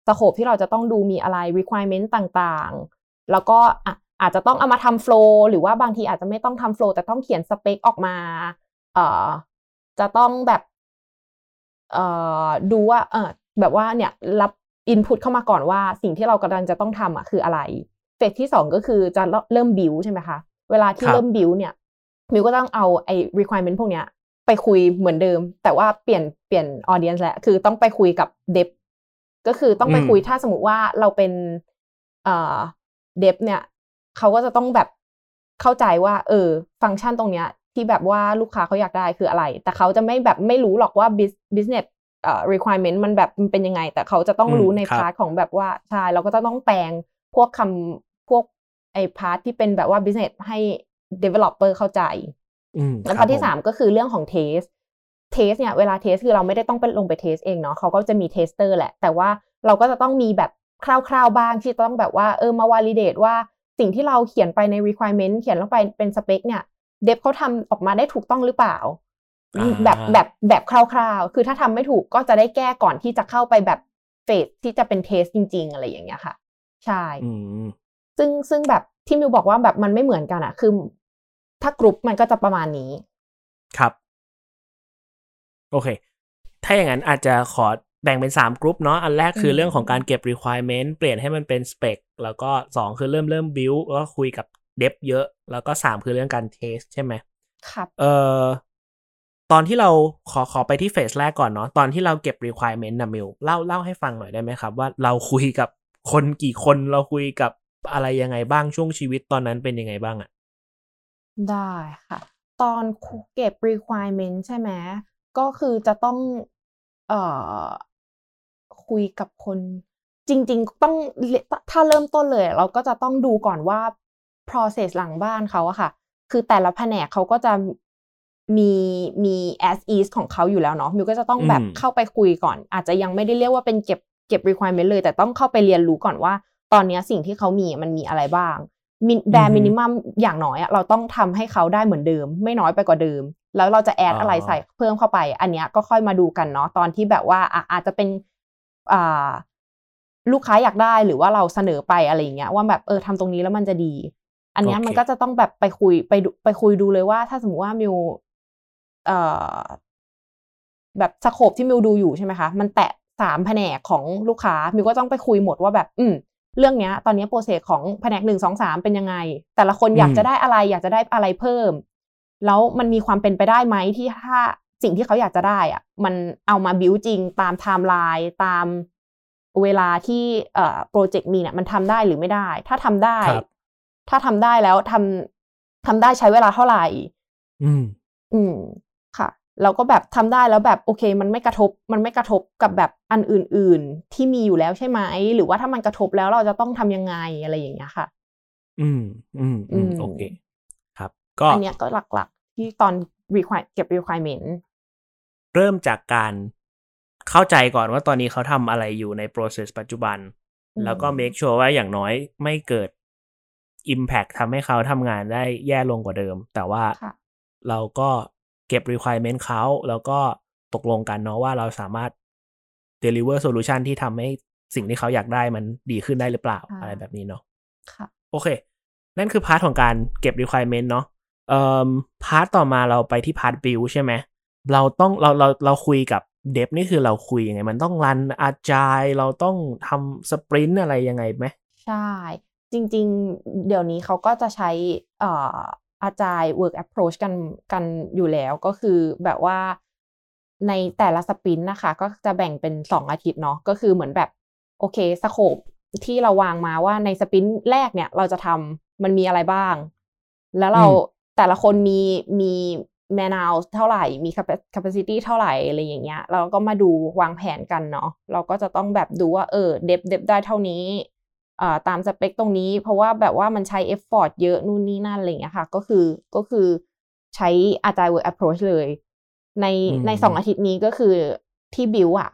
scope ที่เราจะต้องดูมีอะไร requirement ต่างๆ แล้วก็อะอาจจะต้องเอามาทำโฟล์หรือว่าบางทีอาจจะไม่ต้องทำโฟล์แต่ต้องเขียนสเปคออกมาเอ่อจะต้องแบบเอ่อดูว่าเออแบบว่าเนี่ยรับอินพุตเข้ามาก่อนว่าสิ่งที่เรากำลังจะต้องทำอะคืออะไร เฟสที่สองก็คือจะเริ่มบิวใช่ไหมคะ เวลาที่ครับเริ่มบิวเนี่ยมิวก็ต้องเอาไอ้ requirement พวกเนี้ยไปคุยเหมือนเดิม แต่ว่าเปลี่ยนเปลี่ยน audience แล้วคือต้องไปคุยกับเดฟก็คือต้องไปอืมคุยถ้าสมมติว่าเราเป็นเอ่อ dev เนี่ยเขาก็จะต้องแบบเข้าใจว่า เออ ฟังก์ชันตรงเนี้ย ที่แบบว่าลูกค้าเขาอยากได้คืออะไร แต่เขาจะไม่แบบไม่รู้หรอกว่า bus- business เอ่อ requirement มันแบบมันเป็นยังไง แต่เขาจะต้องอืมรู้ในครับพาร์ทของแบบว่าใช่เราก็จะต้องแปลงพวกคำพวกไอ้ part ที่เป็นแบบว่า business ให้ developer เข้าใจอืมแล้วครัอบที่สามก็คือเรื่องของ test test เนี่ยเวลา test คือเราไม่ได้ต้องไปลงไป test เองเนาะเขาก็จะมี tester แหละ แต่ว่าเราก็จะต้องมีแบบคร่าวๆบ้างที่ต้องแบบว่าเออมา validate ว่าสิ่งที่เราเขียนไปใน requirement เขียนลงไปเป็นสเปคเนี่ย dev เขาทำออกมาได้ถูกต้องหรือเปล่าอ่าแบบแบบแบบคร่าวๆ คือถ้าทำไม่ถูกก็จะได้แก้ก่อนที่จะเข้าไปแบบ phase ที่จะเป็น test จริง ๆ อะไรอย่างเงี้ยค่ะ ใช่อืม ซึ่งซึ่งแบบที่มิวบอกว่าแบบมันไม่เหมือนกันอะคือ ถ้ากรุ๊ปมันก็จะประมาณนี้ ครับ โอเค ถ้าอย่างนั้นอาจจะขอแบ่งเป็นสามกลุ่มเนาะ อันแรกคืออืมเรื่องของการเก็บ requirement เปลี่ยนให้มันเป็น spec แล้วก็สองคือเริ่มเริ่ม build แล้วก็คุยกับ dev เยอะ แล้วก็สามคือเรื่องการ test ใช่ไหมครับ เอ่อ ตอนที่เราขอขอไปที่เฟสแรกก่อนเนาะ ตอนที่เราเก็บ requirement นะมิวเล่าเล่าให้ฟังหน่อยได้ไหมครับ ว่าเราคุยกับคนกี่คน เราคุยกับ อะไรยังไงบ้างช่วงชีวิตตอนนั้นเป็นยังไงบ้างอะได้ค่ะ ตอนเก็บ requirement ใช่ไหมก็คือจะต้องเอ่อคุยกับคนจริง ๆ ต้องถ้าเริ่มต้นเลย เราก็จะต้องดูก่อนว่า process หลังบ้านเขาอะค่ะ คือแต่ละแผนกเขาก็จะมีมี as is ของเขาอยู่แล้วเนาะมิวก็จะต้องแบบอืมเข้าไปคุยก่อน อาจจะยังไม่ได้เรียกว่าเป็นเก็บเก็บ requirement เลย แต่ต้องเข้าไปเรียนรู้ก่อนว่า ตอนเนี้ยสิ่งที่เขามีมันมีอะไรบ้างมินแบรอือฮึมินิมัมอย่างน้อยอะเราต้องทำให้เขาได้เหมือนเดิม ไม่น้อยไปกว่าเดิม แล้วเราจะแอดอ๋อออะไรใส่เพิ่มเข้าไป อันเนี้ยก็ค่อยมาดูกันเนาะตอนที่แบบว่าอะอาจจะเป็นอ่าลูกค้าอยากได้หรือว่าเราเสนอไปอะไรอย่างเงี้ยว่าแบบเออทำตรงนี้แล้วมันจะดี อันเนี้ยโอเคมันก็จะต้องแบบไปคุยไปดูไปคุยดูเลยว่า ถ้าสมมติว่ามิวเอ่แบบ scope ที่มิวดูอยู่ใช่ไหมคะ มันแตะสามแผนกของลูกค้ามิวก็ต้องไปคุยหมดว่าแบบ อืม เรื่องเนี้ยตอนเนี้ย process ของแผนกหนึ่งสองสามเป็นยังไง แต่ละคนอยากจะได้อะไรอยากจะได้อะไรเพิ่ม แล้วมันมีความเป็นไปได้ไหมที่ถ้าสิ่งที่เขาอยากจะได้อะมันเอามาบิวจริงตามไทม์ไลน์ตามเวลาที่เอ่อโปรเจกต์มีเนี่ยมันทำได้หรือไม่ได้ ถ้าทำได้ครับถ้าทำได้แล้วทำทำได้ใช้เวลาเท่าไหร่ อืม อืม ค่ะแล้วก็แบบทำได้แล้วแบบโอเค มันไม่กระทบ มันไม่กระทบกับแบบอันอื่น ๆ ที่มีอยู่แล้วใช่ไหม หรือว่าถ้ามันกระทบแล้วเราจะต้องทำยังไงอะไรอย่างเงี้ยค่ะอืมอืมอืมอืมโอเค ครับ ก็อันเนี้ยก็หลักๆ ที่ตอน require เก็บ requirement เริ่มจากการเข้าใจก่อนว่าตอนนี้เขาทำอะไรอยู่ใน process ปัจจุบันอืมแล้วก็ make sure ว่าอย่างน้อยไม่เกิด impact ทำให้เขาทำงานได้แย่ลงกว่าเดิม แต่ว่าค่ะเราก็ เก็บ requirement เขาแล้วก็ตกลงกันเนาะว่าเราสามารถ deliver solution ที่ทำให้สิ่งที่เขาอยากได้มันดีขึ้นได้หรือเปล่าค่ะอะไรแบบนี้เนาะค่ะโอเค นั่นคือ part ของการเก็บ requirement เนาะเอ่อ part ต่อมาเราไปที่พาร์ท build ใช่ไหมเราต้องเราเราเราคุยกับdev นี่คือเราคุยยังไง มันต้อง run agile เราต้องทำ sprint อะไรยังไงไหมใช่ จริง ๆ เดี๋ยวนี้เขาก็จะใช้เอ่อ agile work approach กันกันอยู่แล้วก็คือแบบว่าในแต่ละ sprint นะคะ ก็จะแบ่งเป็นสองอาทิตย์เนาะก็คือเหมือนแบบโอเค scope ที่เราวางมาว่าใน sprint แรกเนี่ย เราจะทำมันมีอะไรบ้าง แล้วเราอืมแต่ละคนมีมี man hour เท่าไหร่ มี capacity เท่าไหร่อะไรอย่างเงี้ย เราก็มาดูวางแผนกันเนาะ เราก็จะต้องแบบดูว่าเออ dev dev ได้เท่านี้อ่า ตามสเปคตรงนี้ เพราะว่าแบบว่ามันใช้ effort เยอะนู่นนี่นั่นอะไรอย่างเงี้ยค่ะ ก็คือก็คือใช้อาจารย์ work approach เลย ในอืมในสองอาทิตย์นี้ก็คือที่บิวอะ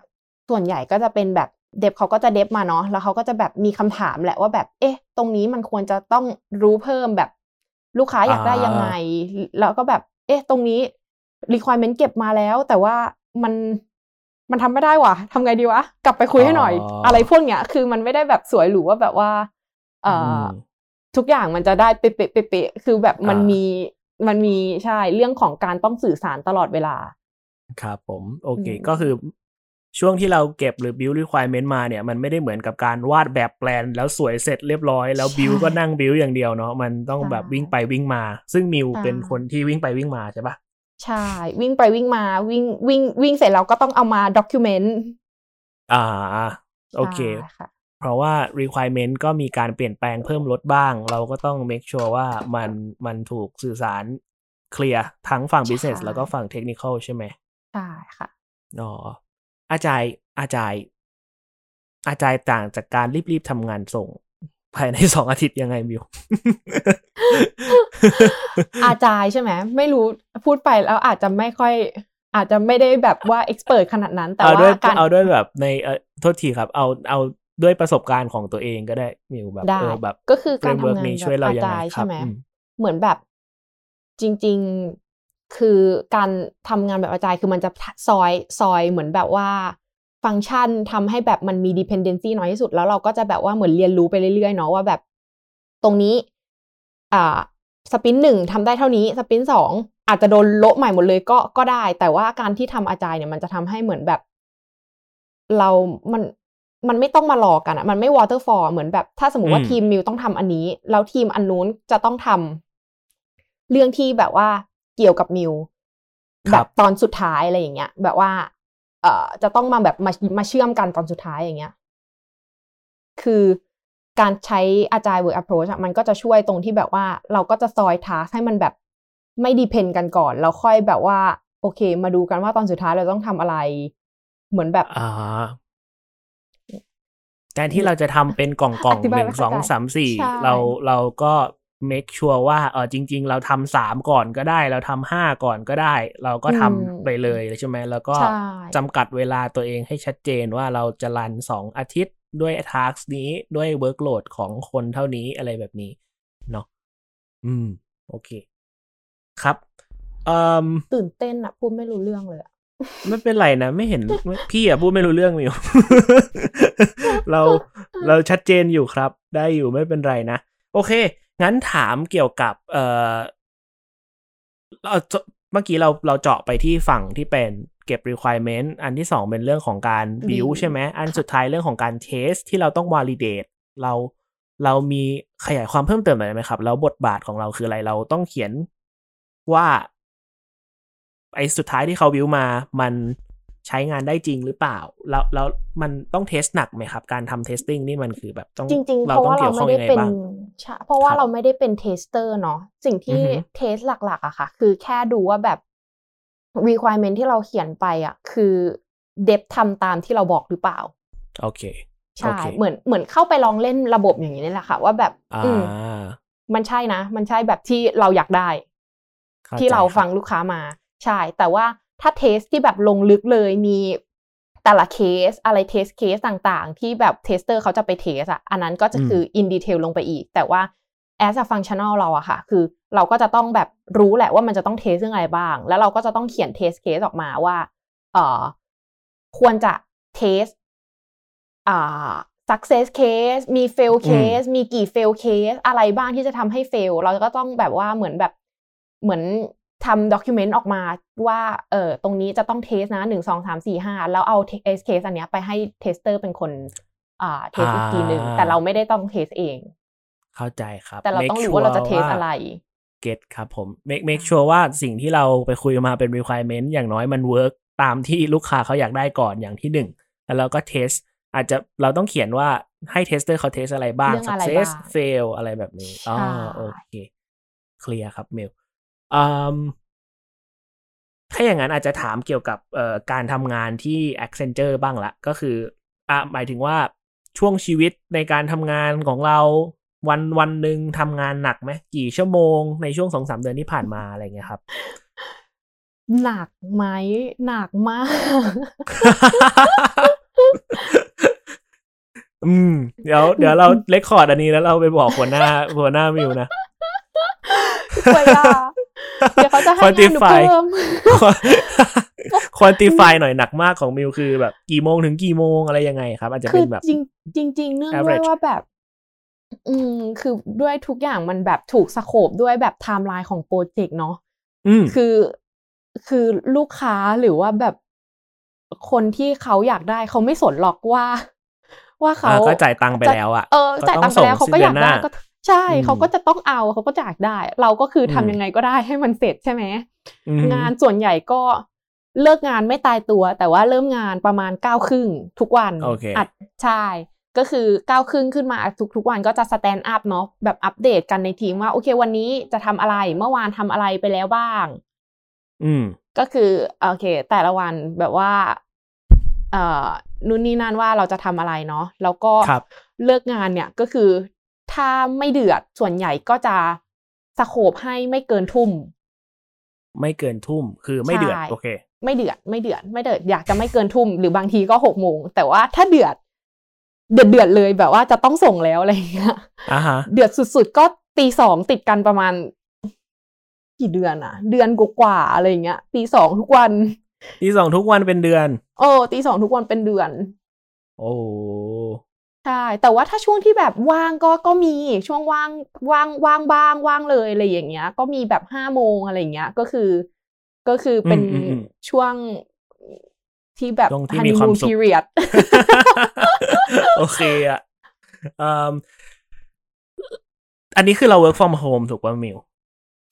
ส่วนใหญ่ก็จะเป็นแบบ dev เขาก็จะ dev มาเนาะแล้วเขาก็จะแบบมีคำถามแหละว่าแบบ เอ๊ะ ตรงนี้มันควรจะต้องรู้เพิ่มแบบลูกค้าอยากได้ยังไง แล้วก็แบบ เอ๊ะ ตรงนี้ requirement เก็บมาแล้ว แต่ว่ามัน มันทำไม่ได้ว่ะทำไงดีวะ กลับไปคุยให้หน่อยอ๋อออะไรพวกเนี้ย คือมันไม่ได้แบบสวยหรูว่าแบบว่า เอ่ออมทุกอย่างมันจะได้เป๊ะๆเป๊ะๆคือแบบมันอ่ามีมีมันมีใช่เรื่องของการต้องสื่อสารตลอดเวลา ครับผม โอเคอืมก็คือช่วงที่เราเก็บหรือ build requirement มาเนี่ย มันไม่ได้เหมือนกับการวาดแบบแปลน แล้วสวยเสร็จเรียบร้อย แล้ว build ก็นั่ง build อย่างเดียวเนาะมันต้องแบบวิ่งไปวิ่งมา ซึ่งมิวใช่เป็นคนที่วิ่งไปวิ่งมาใช่ปะ ใช่ วิ่งไปวิ่งมาวิ่งวิ่งวิ่งเสร็จแล้วก็ต้องเอามา document อ่า โอเคใช่ค่ะเพราะว่า requirement ก็มีการเปลี่ยนแปลงเพิ่มลดบ้าง เราก็ต้อง make sure ว่ามันมันถูกสื่อสารเคลียร์ทั้งฝั่ง business ใช่แล้วก็ฝั่ง technical ใช่ไหมใช่ค่ะอ๋ออาจารย์อาจารย์อาจารย์ต่างจากการรีบๆทำงานส่ง ภายในสองอาทิตย์ยังไงมิวอาจายใช่ไหมไม่รู้พูดไปแล้วอาจจะไม่ค่อย อาจจะไม่ได้แบบว่า expert ขนาดนั้น แต่เอาด้วยว่าการเอาด้วยแบบในเออโทษทีครับ เอาเอาด้วยประสบการณ์ของตัวเองก็ได้มิวแบบได้เออแบบ ก็คือการ framework ทำงานนี้แบช่วยบเราอายังไงจายครัใช่บไหมอืมเหมือนแบบจริง ๆคือการทำงานแบบอาจายคือมันจะซอยซอยเหมือนแบบว่า ฟังก์ชันทำให้แบบมันมี dependency น้อยที่สุด แล้วเราก็จะแบบว่าเหมือนเรียนรู้ไปเรื่อยๆเนาะว่าแบบตรงนี้อ่าสปินหนึ่งทำได้เท่านี้สปินสองอาจจะโดนโละใหม่หมดเลยก็ก็ได้ แต่ว่าการที่ทำอาจายเนี่ยมันจะทำให้เหมือนแบบ เรา มัน มันไม่ต้องมารอกันอะมันไม่ waterfall เหมือนแบบ ถ้าสมมติว่าอืมทีมมิวต้องทำอันนี้ แล้วทีมอันนู้นจะต้องทำเรื่องที่แบบว่าเกี่ยวกับมิวคแบรับบตอนสุดท้ายอะไรอย่างเงี้ย แบบว่าเอ่อ จะต้องมาแบบมามาเชื่อมกันตอนสุดท้ายอย่างเงี้ย คือการใช้อาจาย work approach อะมันก็จะช่วยตรงที่แบบว่าเราก็จะซอยทาสให้มันแบบไม่ดีเพนกันก่อน แล้วค่อยแบบว่า โอเค มาดูกันว่าตอนสุดท้ายเราต้องทำอะไร เหมือนแบบอ่าแทนที่เราจะทำเป็นกล่องกล่องอหธิบายนึ่งไม่สเข้าองใจสามสี่ใช่เราเราก็ make sure ว่าเออจริง ๆ เราทำสามก่อนก็ได้ เราทำห้าก่อนก็ได้ เราก็ทำไปเลยใช่ไหมแล้วก็ใช่จำกัดเวลาตัวเองให้ชัดเจนว่าเราจะ run สองอาทิตย์ด้วย task นี้ด้วย workload ของคนเท่านี้อะไรแบบนี้เนาะอืม โอเค ครับเอ่มตื่นเต้นอะพูดไม่รู้เรื่องเลยอะไม่เป็นไรนะ ไม่เห็นไม่พี่อะพูดไม่รู้เรื่องมิวเราเราชัดเจนอยู่ครับ ได้อยู่ไม่เป็นไรนะ โอเค งั้นถามเกี่ยวกับเอ่อเราจะเมื่อกี้เราเราเจาะไปที่ฝั่งที่เป็นเก็บ requirement อันที่สองเป็นเรื่องของการ build build ใช่ไหมอันสุดท้ายเรื่องของการ test ที่เราต้อง validate เราเรามีขยายความเพิ่มเติมหน่อยได้ไหมครับ แล้วบทบาทของเราคืออะไรเราต้องเขียนว่าไอ้สุดท้ายที่เขาวิวมา มัน ใช้งานได้จริงหรือเปล่า แล้วแล้วมันต้อง test หนักไหมครับ การทำ testing นี่มันคือแบบต้องจริงๆเราต้องเกี่ยวข้องยังไงบ้าง เพราะว่าเราไม่ยัได้เป็นใช่เพราะว่าครับเราไม่ได้เป็น tester เนาะสิ่งที่อือฮึ test หลักๆอะค่ะ คือแค่ดูว่าแบบ requirement ที่เราเขียนไปอะคือ dev ทำตามที่เราบอกหรือเปล่า โอเคใช่โอเคเหมือนเหมือนเข้าไปลองเล่นระบบอย่างนี้นี่แหละค่ะ ว่าแบบอ่าอืมมันใช่นะ มันใช่แบบที่เราอยากได้เข้าใจครับ ที่เราฟังลูกค้ามา ใช่ แต่ว่า ถ้า test ที่แบบลงลึกเลยมีแต่ละเคสอะไร test case ต่างๆ ที่แบบ tester เขาจะไป test อะอันนั้นก็จะคือ in detail ลงไปอีก แต่ว่า as a functional เราอะค่ะ คือเราก็จะต้องแบบรู้แหละว่ามันจะต้อง test เรื่องอะไรบ้าง แล้วเราก็จะต้องเขียน test case ออกมาว่าเอ่อควรจะ test อ่า success case มี fail case มีกี่ fail case อะไรบ้างที่จะทำให้ fail เราก็ต้องแบบว่าเหมือนแบบเหมือน ทำ document ออกมาว่าเออตรงนี้จะต้อง test นะหนึ่งสองสามสี่ห้าแล้วเอา test case อันเนี้ยไปให้ tester เป็นคนอ่า test อีกทีหนึ่งอ่าแต่เราไม่ได้ต้อง test เอง เข้าใจครับ แต่เราต้องรู้ make sure ว่าเราจะ test อะไร get ครับผม make make sure ว่าสิ่งที่เราไปคุยมาเป็น requirement อย่างน้อยมัน work ตามที่ลูกค้าเขาอยากได้ก่อนอย่างที่หนึ่งแล้วเราก็ test อาจจะเราต้องเขียนว่าให้ tester เขา test อะไรบ้างเรื่องอะไร success บ้าง fail อะไรแบบนี้อ๋อใช่โอเคเคลียร์ครับเมลอืม ถ้าอย่างนั้นอาจจะถามเกี่ยวกับเอ่อการทำงานที่ Accenture บ้างละ ก็คืออะหมายถึงว่าช่วงชีวิตในการทำงานของเราวันวันหนึ่งทำงานหนักไหมกี่ชั่วโมงในช่วงสองสามเดือนที่ผ่านมาอะไรเงี้ยครับ หนักไหมหนักมาก อืม เดี๋ยว เดี๋ยวเรา record อันนี้แล้วเราไปบอกหัวหน้าหัวหน้ามิวนะเวลา เดี๋ยวเขาจะให้งานหนู Quantify เพิ่มควอนติฟายหน่อยหนักมากของมิวคือแบบกี่โมงถึงกี่โมงอะไรยังไงครับ อาจจะคืเป็นแบบจริงจริงจริงๆเนื่องด้วย average ว่าแบบ อืม คือด้วยทุกอย่างมันแบบถูก scope ด้วยแบบไทม์ไลน์ของโปรเจกต์เนาะอืมคือคือลูกค้าหรือว่าแบบคนที่เขาอยากได้เขาไม่สนหรอกว่า ว่าเขาอ่าก็จ่ายตังค์ไปแล้วอะเออจ่ายตังค์ไปแล้วเขาก็อยากได้ก็ ใช่อืมเขาก็จะต้องเอาเขาก็อยากได้ เราก็คือทำอืมยังไงก็ได้ให้มันเสร็จใช่ไหมอืมงานส่วนใหญ่ก็เลิกงานไม่ตายตัว แต่ว่าเริ่มงานประมาณเก้าครึ่งทุกวันโอเคอัดใช่ก็คือเก้าครึ่งขึ้นมาทุกทุกวันก็จะ stand up เนาะแบบอัปเดตกันในทีมว่า โอเค วันนี้จะทำอะไรเมื่อวานทำอะไรไปแล้วบ้าง อืม ก็คือโอเค แต่ละวันแบบว่า เอ่อนู่นนี่นั่นว่าเราจะทำอะไรเนาะแล้วก็ครับเลิกงานเนี่ยก็คือ ถ้าไม่เดือดส่วนใหญ่ก็จะสโคบให้ไม่เกินทุ่ม ไม่เกินทุ่มคือไม่เดือดใช่โอเค ไม่เดือดไม่เดือดไม่เดือดอยากจะไม่เกินทุ่ม หรือบางทีก็หกโมงแต่ว่าถ้าเดือด เดือดเดือดเลยแบบว่าจะต้องส่งแล้วอะไรอย่างเงี้ยอ่าฮะเดือดสุดๆก็ตีสองติดกันประมาณ กี่เดือนอะเดือนกว่าๆอะไรอย่างเงี้ยตีสองทุกวันที่สองทุกวันเป็นเดือน โอ้ตีสองทุกวันเป็นเดือน โอ้ ใช่ แต่ว่าถ้าช่วงที่แบบว่างก็ก็มีช่วงว่างว่างว่างบ้างว่างเลยอะไรอย่างเงี้ย ก็มีแบบห้าโมงอะไรอย่างเงี้ยก็คือ ก็คือเป็นอืมอืมอืมช่วงที่แบบช่วงที่ฮันมีนีความมูนสุขพีเรียดโอเคอะอืมอันนี้คือเรา work from home ถูกป่ะมิว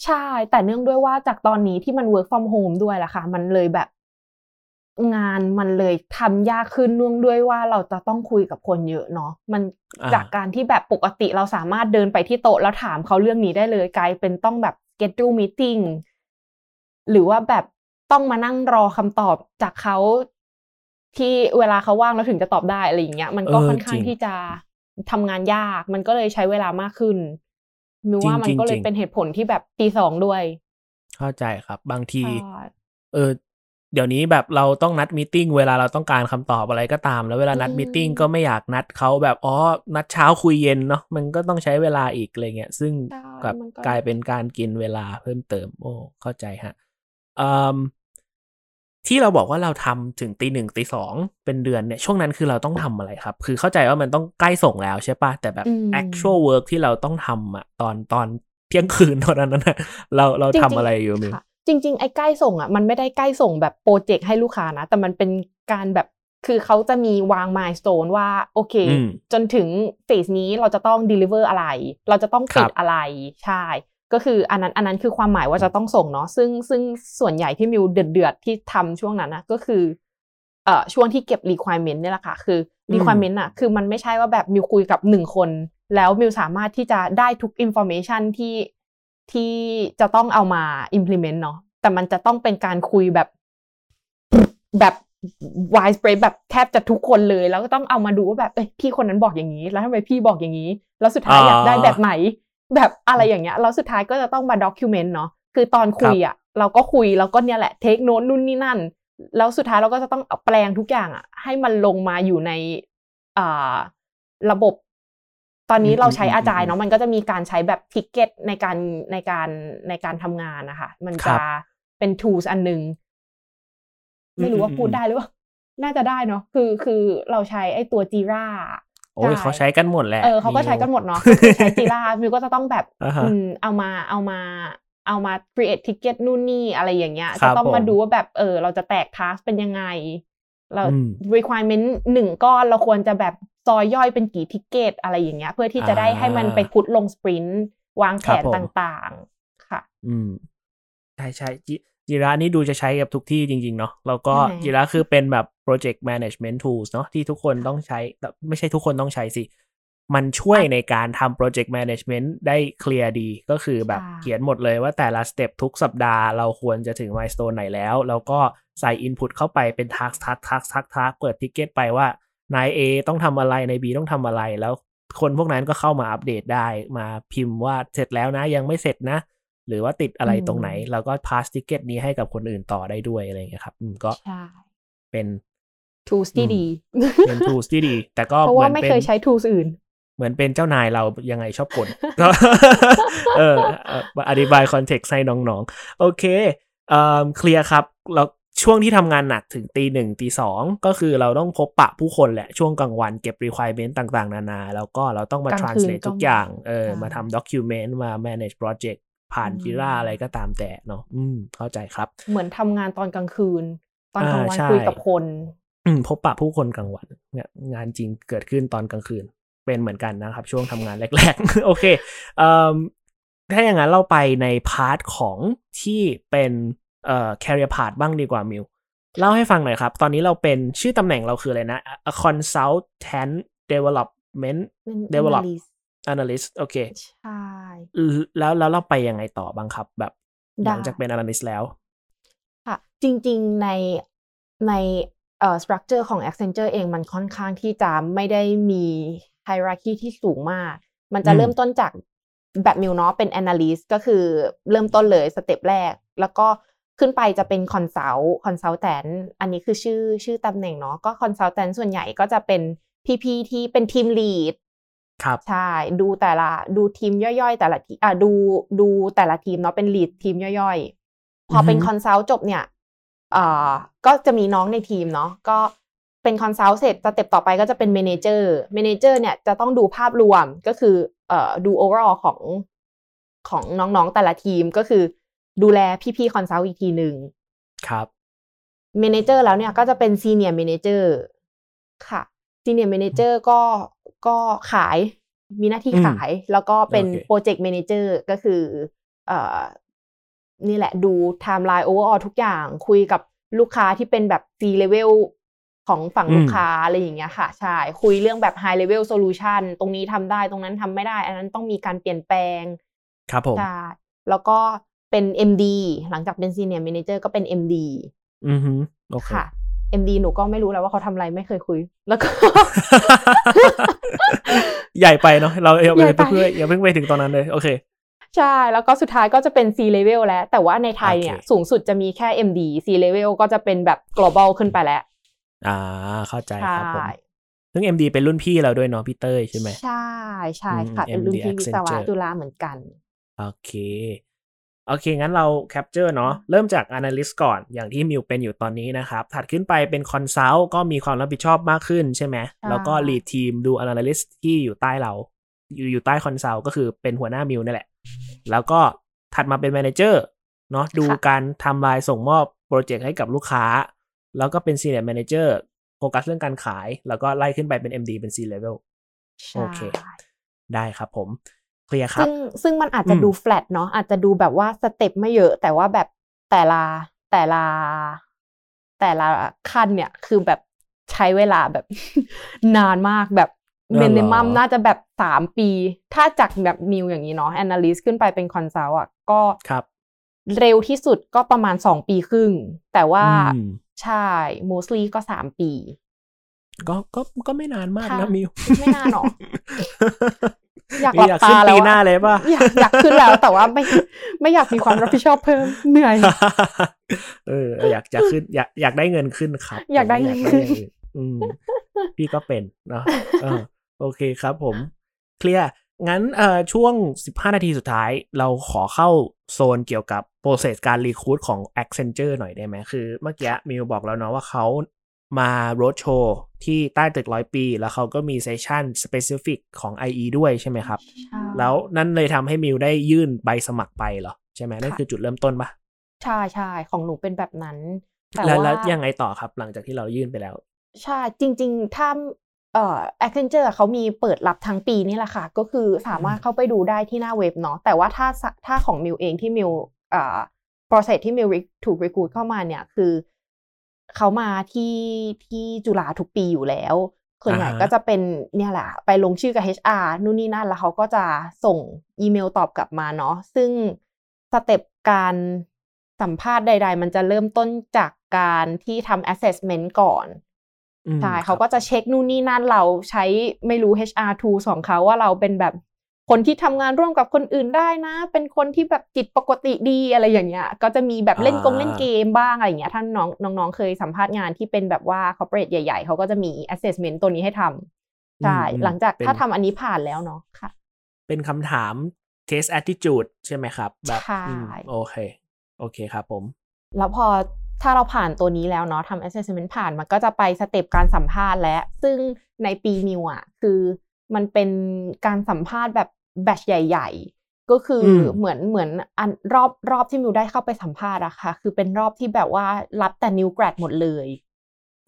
ใช่ แต่เนื่องด้วยว่าจากตอนนี้ที่มัน work from home ด้วยล่ะค่ะ มันเลยแบบ งานมันเลยทำยากขึ้นเนื่องด้วยว่าเราจะต้องคุยกับคนเยอะเนาะมันอ่าจากการที่แบบปกติเราสามารถเดินไปที่โต๊ะแล้วถามเขาเรื่องนี้ได้เลยกลายเป็นต้องแบบ schedule meeting หรือว่าแบบต้องมานั่งรอคำตอบจากเขาที่เวลาเขาว่างแล้วถึงจะตอบได้อะไรอย่างเงี้ยมันก็เออจริง ค่อนข้างที่จะทำงานยาก มันก็เลยใช้เวลามากขึ้นมิวว่ามันจริงๆ จริงก็เลยเป็นเหตุผลที่แบบตีสองด้วย เข้าใจครับ บางทีใช่เออ เดี๋ยวนี้แบบเราต้องนัด meeting เวลาเราต้องการคำตอบอะไรก็ตาม แล้วเวลานัด meeting ก็ไม่อยากนัดเขาแบบอ๋อนัดเช้าคุยเย็นเนาะมันก็ต้องใช้เวลาอีกอะไรเงี้ยซึ่งใช่กับมันก็กลายเป็นการกินเวลาเพิ่มเติม โอ้เข้าใจฮะอืมทีที่เราบอกว่าเราทำถึงตีหนึ่งตีสองเป็นเดือนเนี่ยช่วงนั้นคือเราต้องทำอะไรครับ คือเข้าใจว่ามันต้องใกล้ส่งแล้วใช่ปะแต่แบบอืม actual work ที่เราต้องทำอะตอนตอนเที่ยงคืนตอนนั้นนะเราเราจงๆทำอะไรอยู่มิวค่ะ จริง ๆ ไอ้ใกล้ส่งอะมันไม่ได้ใกล้ส่งแบบโปรเจกต์ให้ลูกค้านะ แต่มันเป็นการแบบคือเขาจะมีวางมายส t ตนว่า โอเคอืมจนถึงเฟสนี้เราจะต้อง deliver อะไร เราจะต้องปิดครับอะไร ใช่ ก็คืออันนั้นอันนั้นคือความหมายว่าจะต้องส่งเนาะซึ่งซึ่งส่วนใหญ่ที่มิวเดือดเดือดๆที่ทำช่วงนั้นนะก็คือเอ่อช่วงที่เก็บ requirement เนี่ยแหละค่ะ คือ requirement อะคือมันไม่ใช่ว่าแบบมิวคุยกับหนึ่งคน แล้วมิวสามารถที่จะได้ทุก information ที่ ที่จะต้องเอามา implement เนาะแต่มันจะต้องเป็นการคุยแบบแบบ wide spread แบบแทบจะทุกคนเลย แล้วก็ต้องเอามาดูว่าแบบเอ้ยพี่คนนั้นบอกอย่างนี้ แล้วทำไมพี่บอกอย่างนี้ แล้วสุดท้ายอ่าอยากได้แบบไหน แบบอะไรอย่างเงี้ยแล้วสุดท้ายก็จะต้องมา document เนาะคือตอนคุยอะ เราก็คุยแล้วก็เนี่ยแหละ take note นู่นนี่นั่น แล้วสุดท้ายเราก็จะต้องเอาแปลงทุกอย่างอะ ให้มันลงมาอยู่ในอ่าระบบ ตอนนี้อืมเราใช้อืมอาจายอืมเนาะมันก็จะมีการใช้แบบทิกเก็ตในการในการในการทำงานนะคะ มันครัจะบเป็น tools อันหนึงไม่รู้ว่าอืมพูดได้หรือเปล่า น่าจะได้เนาะคือคือเราใช้ไอ้ตัวจีร่าโอ้ยเขาใช้กันหมดแหละเออเขาก็ใช้กันหมดมิวเนาะก็คือใช้จีร่ามิวก็จะต้องแบบอ่าฮะอืมเอามาเอามาเอามา create ticket นู่นนี่อะไรอย่างเงี้ยครัจะบต้องมาผมดูว่าแบบเออเราจะแตก task เป็นยังไง เราอืม requirement หนึ่งก้อนเราควรจะแบบซอยย่อยเป็นกี่ทิกเกตอะไรอย่างเงี้ย เพื่อที่จะได้ให้มันไปพุทลงสปรินต์วางแผครับนผมต่างๆ ค่ะ อืมใช่ใช่จิจิระนี่ดูจะใช้กับทุกที่จริง ๆ เนาะแล้วก็ใช่จิระคือเป็นแบบ project management tools เนาะที่ทุกคนต้องใช้แต่ไม่ใช่ทุกคนต้องใช้สิ มันช่วยในการทำ project management ได้เคลียร์ดี ก็คือแบบใช่เขียนหมดเลยว่าแต่ละ step ทุกสัปดาห์เราควรจะถึง milestone ไหนแล้ว แล้วก็ใส่ input เข้าไปเป็น task task task task task เปิด ticket ไปว่านาย A ต้องทำอะไรนาย B ต้องทำอะไรแล้วคนพวกนั้นก็เข้ามาอัปเดตได้มาพิมพ์ว่าเสร็จแล้วนะยังไม่เสร็จนะ หรือว่าติดอะไรตรงไหนอืมแล้วก็ pass ticket นี้ให้กับคนอื่นต่อได้ด้วยอะไรอย่างเงี้ยครับ อืมก็ใช่เป็น tools ที่อืมดี เป็น tools ที่ดี แต่ก็เพราะเหมืว่าไม่เป็นเคยใช้ tools อื่น เหมือนเป็นเจ้านายเรายังไงชอบกลก็เออเอ่อมาอธิบาย context ให้น้องๆ โอเคเอ่อเคลียร์ครับแล้วช่วงที่ทำงานหนักถึงตีหนึ่งตีสองก็คือเราต้องพบปะผู้คนแหละ ช่วงกลางวันเก็บ requirement ต่างๆ นานา แล้วก็เราต้องมากลางคืน translate ก็ทุกอย่างเออใช่มาทำ document มา manage project ผ่านอืม Jira อะไรก็ตามแต่เนาะอืม เข้าใจครับ เหมือนทำงานตอนกลางคืน ตอนกลางวันอ่าใช่คุยกับคน อืมพบปะผู้คนกลางวันเนี่ยงานจริงเกิดขึ้นตอนกลางคืน เป็นเหมือนกันนะครับ ช่วงทำงานแรกๆ โอเคเอ่อถ้าอย่างนั้นเราไปใน part ของที่เป็นเอ่อ career path บ้างดีกว่ามิวเล่าให้ฟังหน่อยครับ ตอนนี้เราเป็นชื่อตำแหน่งเราคืออะไรนะ A consultant development เป็น develop analyst analyst โอเค ใช่ แล้วแล้วเราไปยังไงต่อบ้างครับ แบบได้หลังจากเป็น analyst แล้ว ค่ะ จริง ๆ ในในเอ่อ structure ของ Accenture เองมันค่อนข้างที่จะไม่ได้มี hierarchy ที่สูงมาก มันจะอืมเริ่มต้นจากแบบมิวเนาะเป็น analyst ก็คือเริ่มต้นเลยสเต็ปแรก แล้วก็ขึ้นไปจะเป็น consult consultant อันนี้คือชื่อชื่อตำแหน่งเนาะก็ consultant ส่วนใหญ่ก็จะเป็นพี่ๆที่เป็นทีม lead ครับใช่ดูแต่ละดูทีมย่อยๆ แต่ละทีอะดูดูแต่ละทีมเนาะเป็น lead ทีมย่อยๆ พอเป็นอือฮึ consult จบเนี่ยเอ่อก็จะมีน้องในทีมเนาะก็ เป็น consult เสร็จ step ต่อไปก็จะเป็น manager manager เนี่ยจะต้องดูภาพรวมก็คือเอ่อดู overall ของของน้องๆแต่ละทีมก็คือดูแลพี่ๆ consult อีกทีหนึ่งครับ manager แล้วเนี่ยก็จะเป็น senior managerค่ะ senior manager ก็ก็ขายมีหน้าที่อืมขายแล้วก็เป็นโอเค project manager ก็คือเอ่อนี่แหละดู timeline overall ทุกอย่างคุยกับลูกค้าที่เป็นแบบ C level ของฝั่งลูกค้าอะไรอย่างเงี้ยค่ะใช่คุยเรื่องแบบ high level solution ตรงนี้ทำได้ตรงนั้นทำไม่ได้ อันนั้นต้องมีการเปลี่ยนแปลงครับผมใช่แล้วก็เป็น MD หลังจากเป็น Senior Manager ก็เป็น MD อือฮึโอเคค่ะ MD หนูก็ไม่รู้แล้วว่าเขาทำอะไรไม่เคยคุย แล้วก็ ใหญ่ไปเนาะเราอย่าใหญ่ไปไปเพื่ออย่าเพิ่งไปถึงตอนนั้นเลยโอเคใช่ แล้วก็สุดท้ายก็จะเป็น C level แล้ว แต่ว่าในไทยเนี่ยโอเคสูงสุดจะมีแค่ MD C level ก็จะเป็นแบบ global ขึ้นไปแล้ว อ่าเข้าใจใช่ครับผมซึ่ง MD เป็นรุ่นพี่เราด้วยเนาะพี่เต้ยใช่ไหมใช่ใช่อืมค่ะ เป็นรุ่น MD พี่วิศวะ Accenture จุฬาเหมือนกัน โอเค โอเค งั้นเรา capture เนาะเริ่มจาก Analyst ก่อนอย่างที่มิวเป็นอยู่ตอนนี้นะครับ ถัดขึ้นไปเป็น Consult ก็มีความรับผิดชอบมากขึ้นใช่ไหม แล้วก็ Lead Team ดู Analyst ที่อยู่ใต้เรา อยู่อยู่ใต้ Consult ก็คือเป็นหัวหน้ามิวนั่นแหละ แล้วก็ถัดมาเป็น Manager เนาะดูการทำลายส่งมอบโปรเจกต์ให้กับลูกค้า แล้วก็เป็น Senior Manager โฟกัสเรื่องการขาย แล้วก็ไล่ขึ้นไปเป็น MD เป็น C level โอเค ได้ครับผมเคลียร์ครับซึ่งซึ่งมันอาจจะดูแฟลตเนาะอาจจะดูแบบว่า step ไม่เยอะ แต่ว่าแบบแต่ละแต่ละแต่ละขั้นเนี่ยคือแบบใช้เวลาแบบนานมากแบบ minimum น่าจะแบบสามปี ถ้าจากแบบมิวอย่างนี้เนาะ analyst ขึ้นไปเป็น consult อะก็ครับ เร็วที่สุดก็ประมาณสองปีครึ่ง แต่ว่า อืมใช่ mostly ก็สามปี ก็ก็ก็ไม่นานมากค่ะนะมิวไม่นานหรออยากหลับอยากขึ้นตาแล้วปีอะหน้าเลยป่ะอยากอยากขึ้นแล้วแต่ว่าไม่ไม่อยากมีความรับผิดชอบเพิ่มเหนื่อยเอออยากจะขึ้นอยากอยากได้เงินขึ้นครับ อยากได้เงินผมม่อยากได้อย่างอื่นอืมพี่ก็เป็นเนาะเออโอเคครับผม เคลียร์งั้นเอ่อช่วง 15 นาทีสุดท้ายเราขอเข้าโซนเกี่ยวกับ process การรีคูดของ Accenture หน่อยได้ไหมคือเมื่อกี้มิวบอกแล้วเนาะว่าเขามา road show ที่ใต้ตึกร้อยปี แล้วเขาก็มีเซสชั่น specific ของ IE ด้วยใช่ไหมครับ แล้วนั่นเลยทำให้มิวได้ยื่นใบสมัครไปเหรอ ใช่ไหมนั่นคือจุดเริ่มต้นปะใช่ใช่ของหนูเป็นแบบนั้น แต่แล้วว่าแล้วยังไงต่อครับหลังจากที่เรายื่นไปแล้ว ใช่จริง ๆ ถ้าเอ่อ Accenture เขามีเปิดรับทั้งปีนี่แหละค่ะ ก็คือสามารถเข้าไปดูได้ที่หน้าเว็บเนาะแต่ว่าถ้าสถ้าของมิวเองที่มิวเอ่อ process ที่มิวถูก recruit เข้ามาเนี่ยคือเขามาที่ที่จุฬาทุกปีอยู่แล้วส่วนใหญ่อ่าฮะก็จะเป็นเนี่ยแหละไปลงชื่อกับ HR นู่นนี่นั่นแล้วเขาก็จะส่งอีเมลตอบกลับมาเนาะซึ่งสเต็ปการสัมภาษณ์ใด ๆ มันจะเริ่มต้นจากการที่ทำ assessment ก่อนอืมใช่ครับเขาก็จะเช็คนู่นนี่นั่นเราใช้ไม่รู้ HR tools ของเขาว่าเราเป็นแบบ คนที่ทำงานร่วมกับคนอื่นได้นะ เป็นคนที่แบบจิตปกติดีอะไรอย่างเงี้ย ก็จะมีแบบเล่นกงเล่นเกมบ้างอะไรอย่างเงี้ยท่านน้องน้องๆเคยสัมภาษณ์งานที่เป็นแบบว่า corporate ใหญ่ๆ เขาก็จะมี assessment ตัวนี้ให้ทำใช่อืมหลังจากเป็นถ้าทำอันนี้ผ่านแล้วเนาะค่ะ เป็นคำถาม case attitude ใช่ไหมครับแบบใช่อืมโอเค โอเคครับผม แล้วพอถ้าเราผ่านตัวนี้แล้วเนาะทำ assessment ผ่านมันก็จะไปสเต็ปการสัมภาษณ์แล้ว ซึ่งในปีมิวอะคือ มันเป็นการสัมภาษณ์แบบ batch ใหญ่ ๆ ก็คืออมเหมือนเหมือนอันรอบรอบที่มิวได้เข้าไปสัมภาษณ์อะค่ะ คือเป็นรอบที่แบบว่ารับแต่ new grad หมดเลย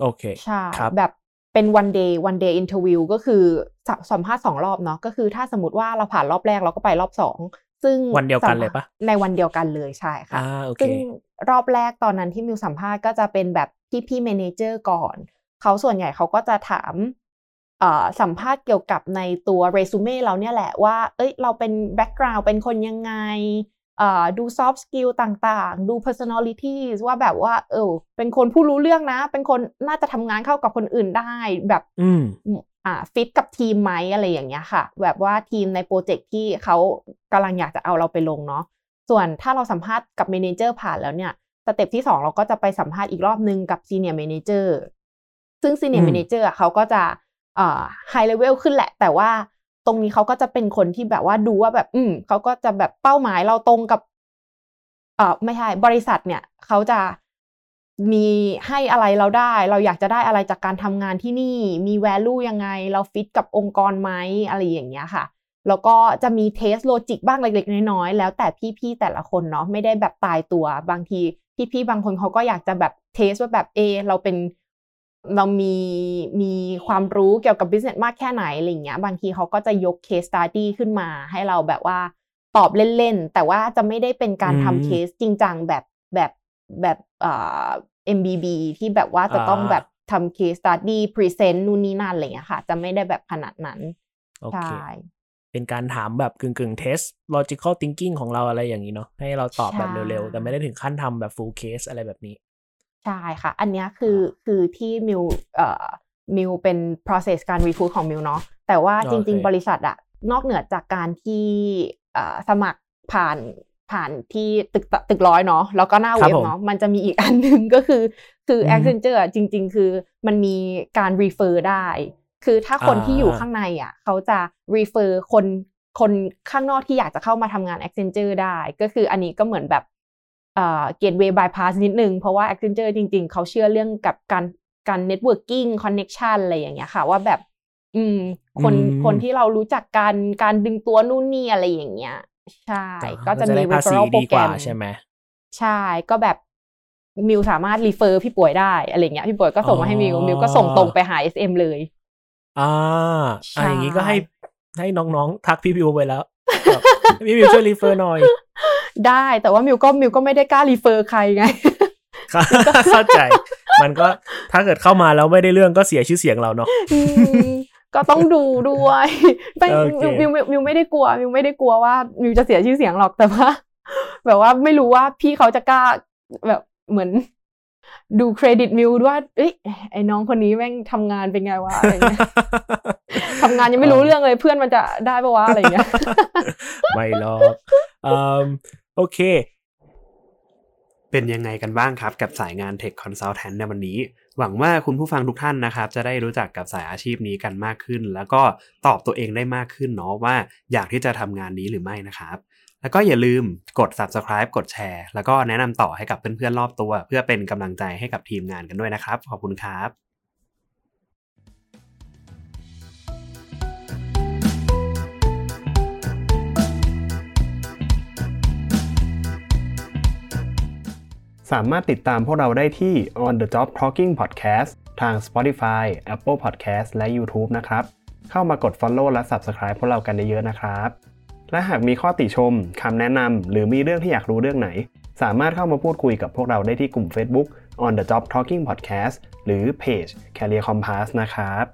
โอเคใช่ครับแบบเป็น one day one day interview ก็คือสสัมภาษณ์สองรอบเนาะก็คือถ้าสมมติว่าเราผ่านรอบแรกเราก็ไปรอบสองซึ่งวันเดียวกันสัมเลยปะในวันเดียวกันเลยใช่ค่ะอ่าโอเคซึ่งรอบแรกตอนนั้นที่มิวสัมภาษณ์ก็จะเป็นแบบพี่พี่ manager ก่อน เขาส่วนใหญ่เขาก็จะถามเอ่อ สัมภาษณ์เกี่ยวกับในตัวเรซูเม่เราเนี่ยแหละว่า เอ้ย เราเป็นแบ็กกราว n ์เป็นคนยังไงเอ่อดู soft skill ต่างๆ ดู personality ว่าแบบว่า เออ เป็นคนพูดรู้เรื่องนะ เป็นคนน่าจะทำงานเข้ากับคนอื่นได้ แบบอืมอ่าฟิตกับทีมไหมอะไรอย่างเงี้ยค่ะ แบบว่าทีมในโปรเจกต์ที่เขากำลังอยากจะเอาเราไปลงเนาะ ส่วนถ้าเราสัมภาษณ์กับ manager ผ่านแล้วเนี่ย step ที่สองเราก็จะไปสัมภาษณ์อีกรอบนึงกับ senior manager ซึ่ง senior อืม manager เขาก็จะอ่า ไฮเลเวลขึ้นแหละ แต่ว่าตรงนี้เขาก็จะเป็นคนที่แบบว่าดูว่าแบบ อืมเขาก็จะแบบเป้าหมายเราตรงกับ เอ่อไม่ใช่บริษัทเนี่ยเขาจะมีให้อะไรเราได้ เราอยากจะได้อะไรจากการทำงานที่นี่ มี value ยังไง เราฟิตกับองค์กรไหมอะไรอย่างเงี้ยค่ะ แล้วก็จะมี test logic บ้างเล็กๆน้อยๆแล้วแต่พี่ๆแต่ละคนเนาะไม่ได้แบบตายตัวบางทีพี่ๆบางคนเขาก็อยากจะแบบเทสว่าแบบเอเราเป็น เรามีมีความรู้เกี่ยวกับ business มากแค่ไหนอะไรเงี้ยบางทีเขาก็จะยก case study ขึ้นมา ให้เราแบบว่าตอบเล่นๆ แต่ว่าจะไม่ได้เป็นการอืมทำเคสจริงจังแบบแบบแบบเอ่อ MBB ที่แบบว่าจะต้องอ่าแบบทำ case study present นู่นนี่นั่นอะไรเงี้ยค่ะ จะไม่ได้แบบขนาดนั้นโอใช่เคเป็นการถามแบบกึ่งกึ่งเทส logical thinking ของเราอะไรอย่างนี้เนาะให้เราตอบแบบใช่เร็วๆ แต่ไม่ได้ถึงขั้นทำแบบ full case อะไรแบบนี้ ใช่ค่ะ อันเนี้ยคือคือที่มิวเอ่อมิวเป็น process การ recruit ของมิวเนาะแต่ว่าจริงโอเคๆบริษัทอะนอกเหนือจากการที่เอ่อสมัครผ่านผ่านที่ตึกตึกร้อยเนาะแล้วก็หน้าครัเว็บบผมเนาะมันจะมีอีกอันหนึ่งก็คือคืออืม Accenture อะจริง ๆ คือมันมีการ refer ได้ คือถ้าคนอ่าที่อยู่ข้างในอะเขาจะ refer คนคนข้างนอกที่อยากจะเข้ามาทำงาน Accenture ได้ ก็คืออันนี้ก็เหมือนแบบ เอ่อ gateway bypass นิดนึง เพราะว่า Accenture จริง ๆ เขาเชื่อเรื่องกับการการ networking connection อะไรอย่างเงี้ยค่ะ ว่าแบบ อืม คนอืมคนที่เรารู้จักกันการดึงตัวนู่นนี่อะไรอย่างเงี้ย ใช่ ก็จะมีได้ภาษี referral โปรดีแกกรว่ามใช่ไหมใช่ก็แบบมิวสามารถ refer พี่ป่วยได้อะไรเงี้ยพี่ป่วยก็ส่งมาให้มิวอ๋อมิวก็ส่งตรงไปหา SM เลย อ่าใช่อ่าอย่างนี้ก็ให้ให้น้องๆ ทักพี่มิวไปแล้ว แบบพี่มิวช่วย referหน่อย ได้แต่ว่ามิวก็มิวก็ไม่ได้กล้า refer ใครไงเข้าใจ มันก็ถ้าเกิดเข้ามาแล้วไม่ได้เรื่องก็เสียชื่อเสียงเราเนาะอืมก็ต้องดูด้วยไม่โอเคมิวมิวมิวไม่ได้กลัวมิวไม่ได้กลัวว่ามิวจะเสียชื่อเสียงหรอกแต่ว่า แบบว่าไม่รู้ว่าพี่เขาจะกล้าแบบเหมือน ดูเครดิตมิวด้วยเอ้ยไอ้น้องคนนี้แม่งทำงานเป็นไงวะอะไรเงี้ย ทำงานยังไม่รู้เรื่องเลยเพื่อนมันจะได้ปะวะอะไรเงี้ยไม่หรอกอืมโอเค เป็นยังไงกันบ้างครับ กับสายงาน Tech Consultant ในวันนี้ หวังว่าคุณผู้ฟังทุกท่านนะครับ จะได้รู้จักกับสายอาชีพนี้กันมากขึ้น แล้วก็ตอบตัวเองได้มากขึ้นเนาะว่าอยากที่จะทำงานนี้หรือไม่นะครับแล้วก็อย่าลืมกด subscribe กดแชร์ แล้วก็แนะนำต่อให้กับเพื่อนๆรอบตัว เพื่อเป็นกำลังใจให้กับทีมงานกันด้วยนะครับ ขอบคุณครับ สามารถติดตามพวกเราได้ที่ On the Job Talking Podcast ทาง Spotify, Apple Podcast และ YouTube นะครับ เข้ามากด Follow และ Subscribe พวกเรากันเยอะๆนะครับ และหากมีข้อติชมคำแนะนำหรือมีเรื่องที่อยากรู้เรื่องไหน สามารถเข้ามาพูดคุยกับพวกเราได้ที่กลุ่ม Facebook On the Job Talking Podcast หรือเพจ Career Compass นะครับ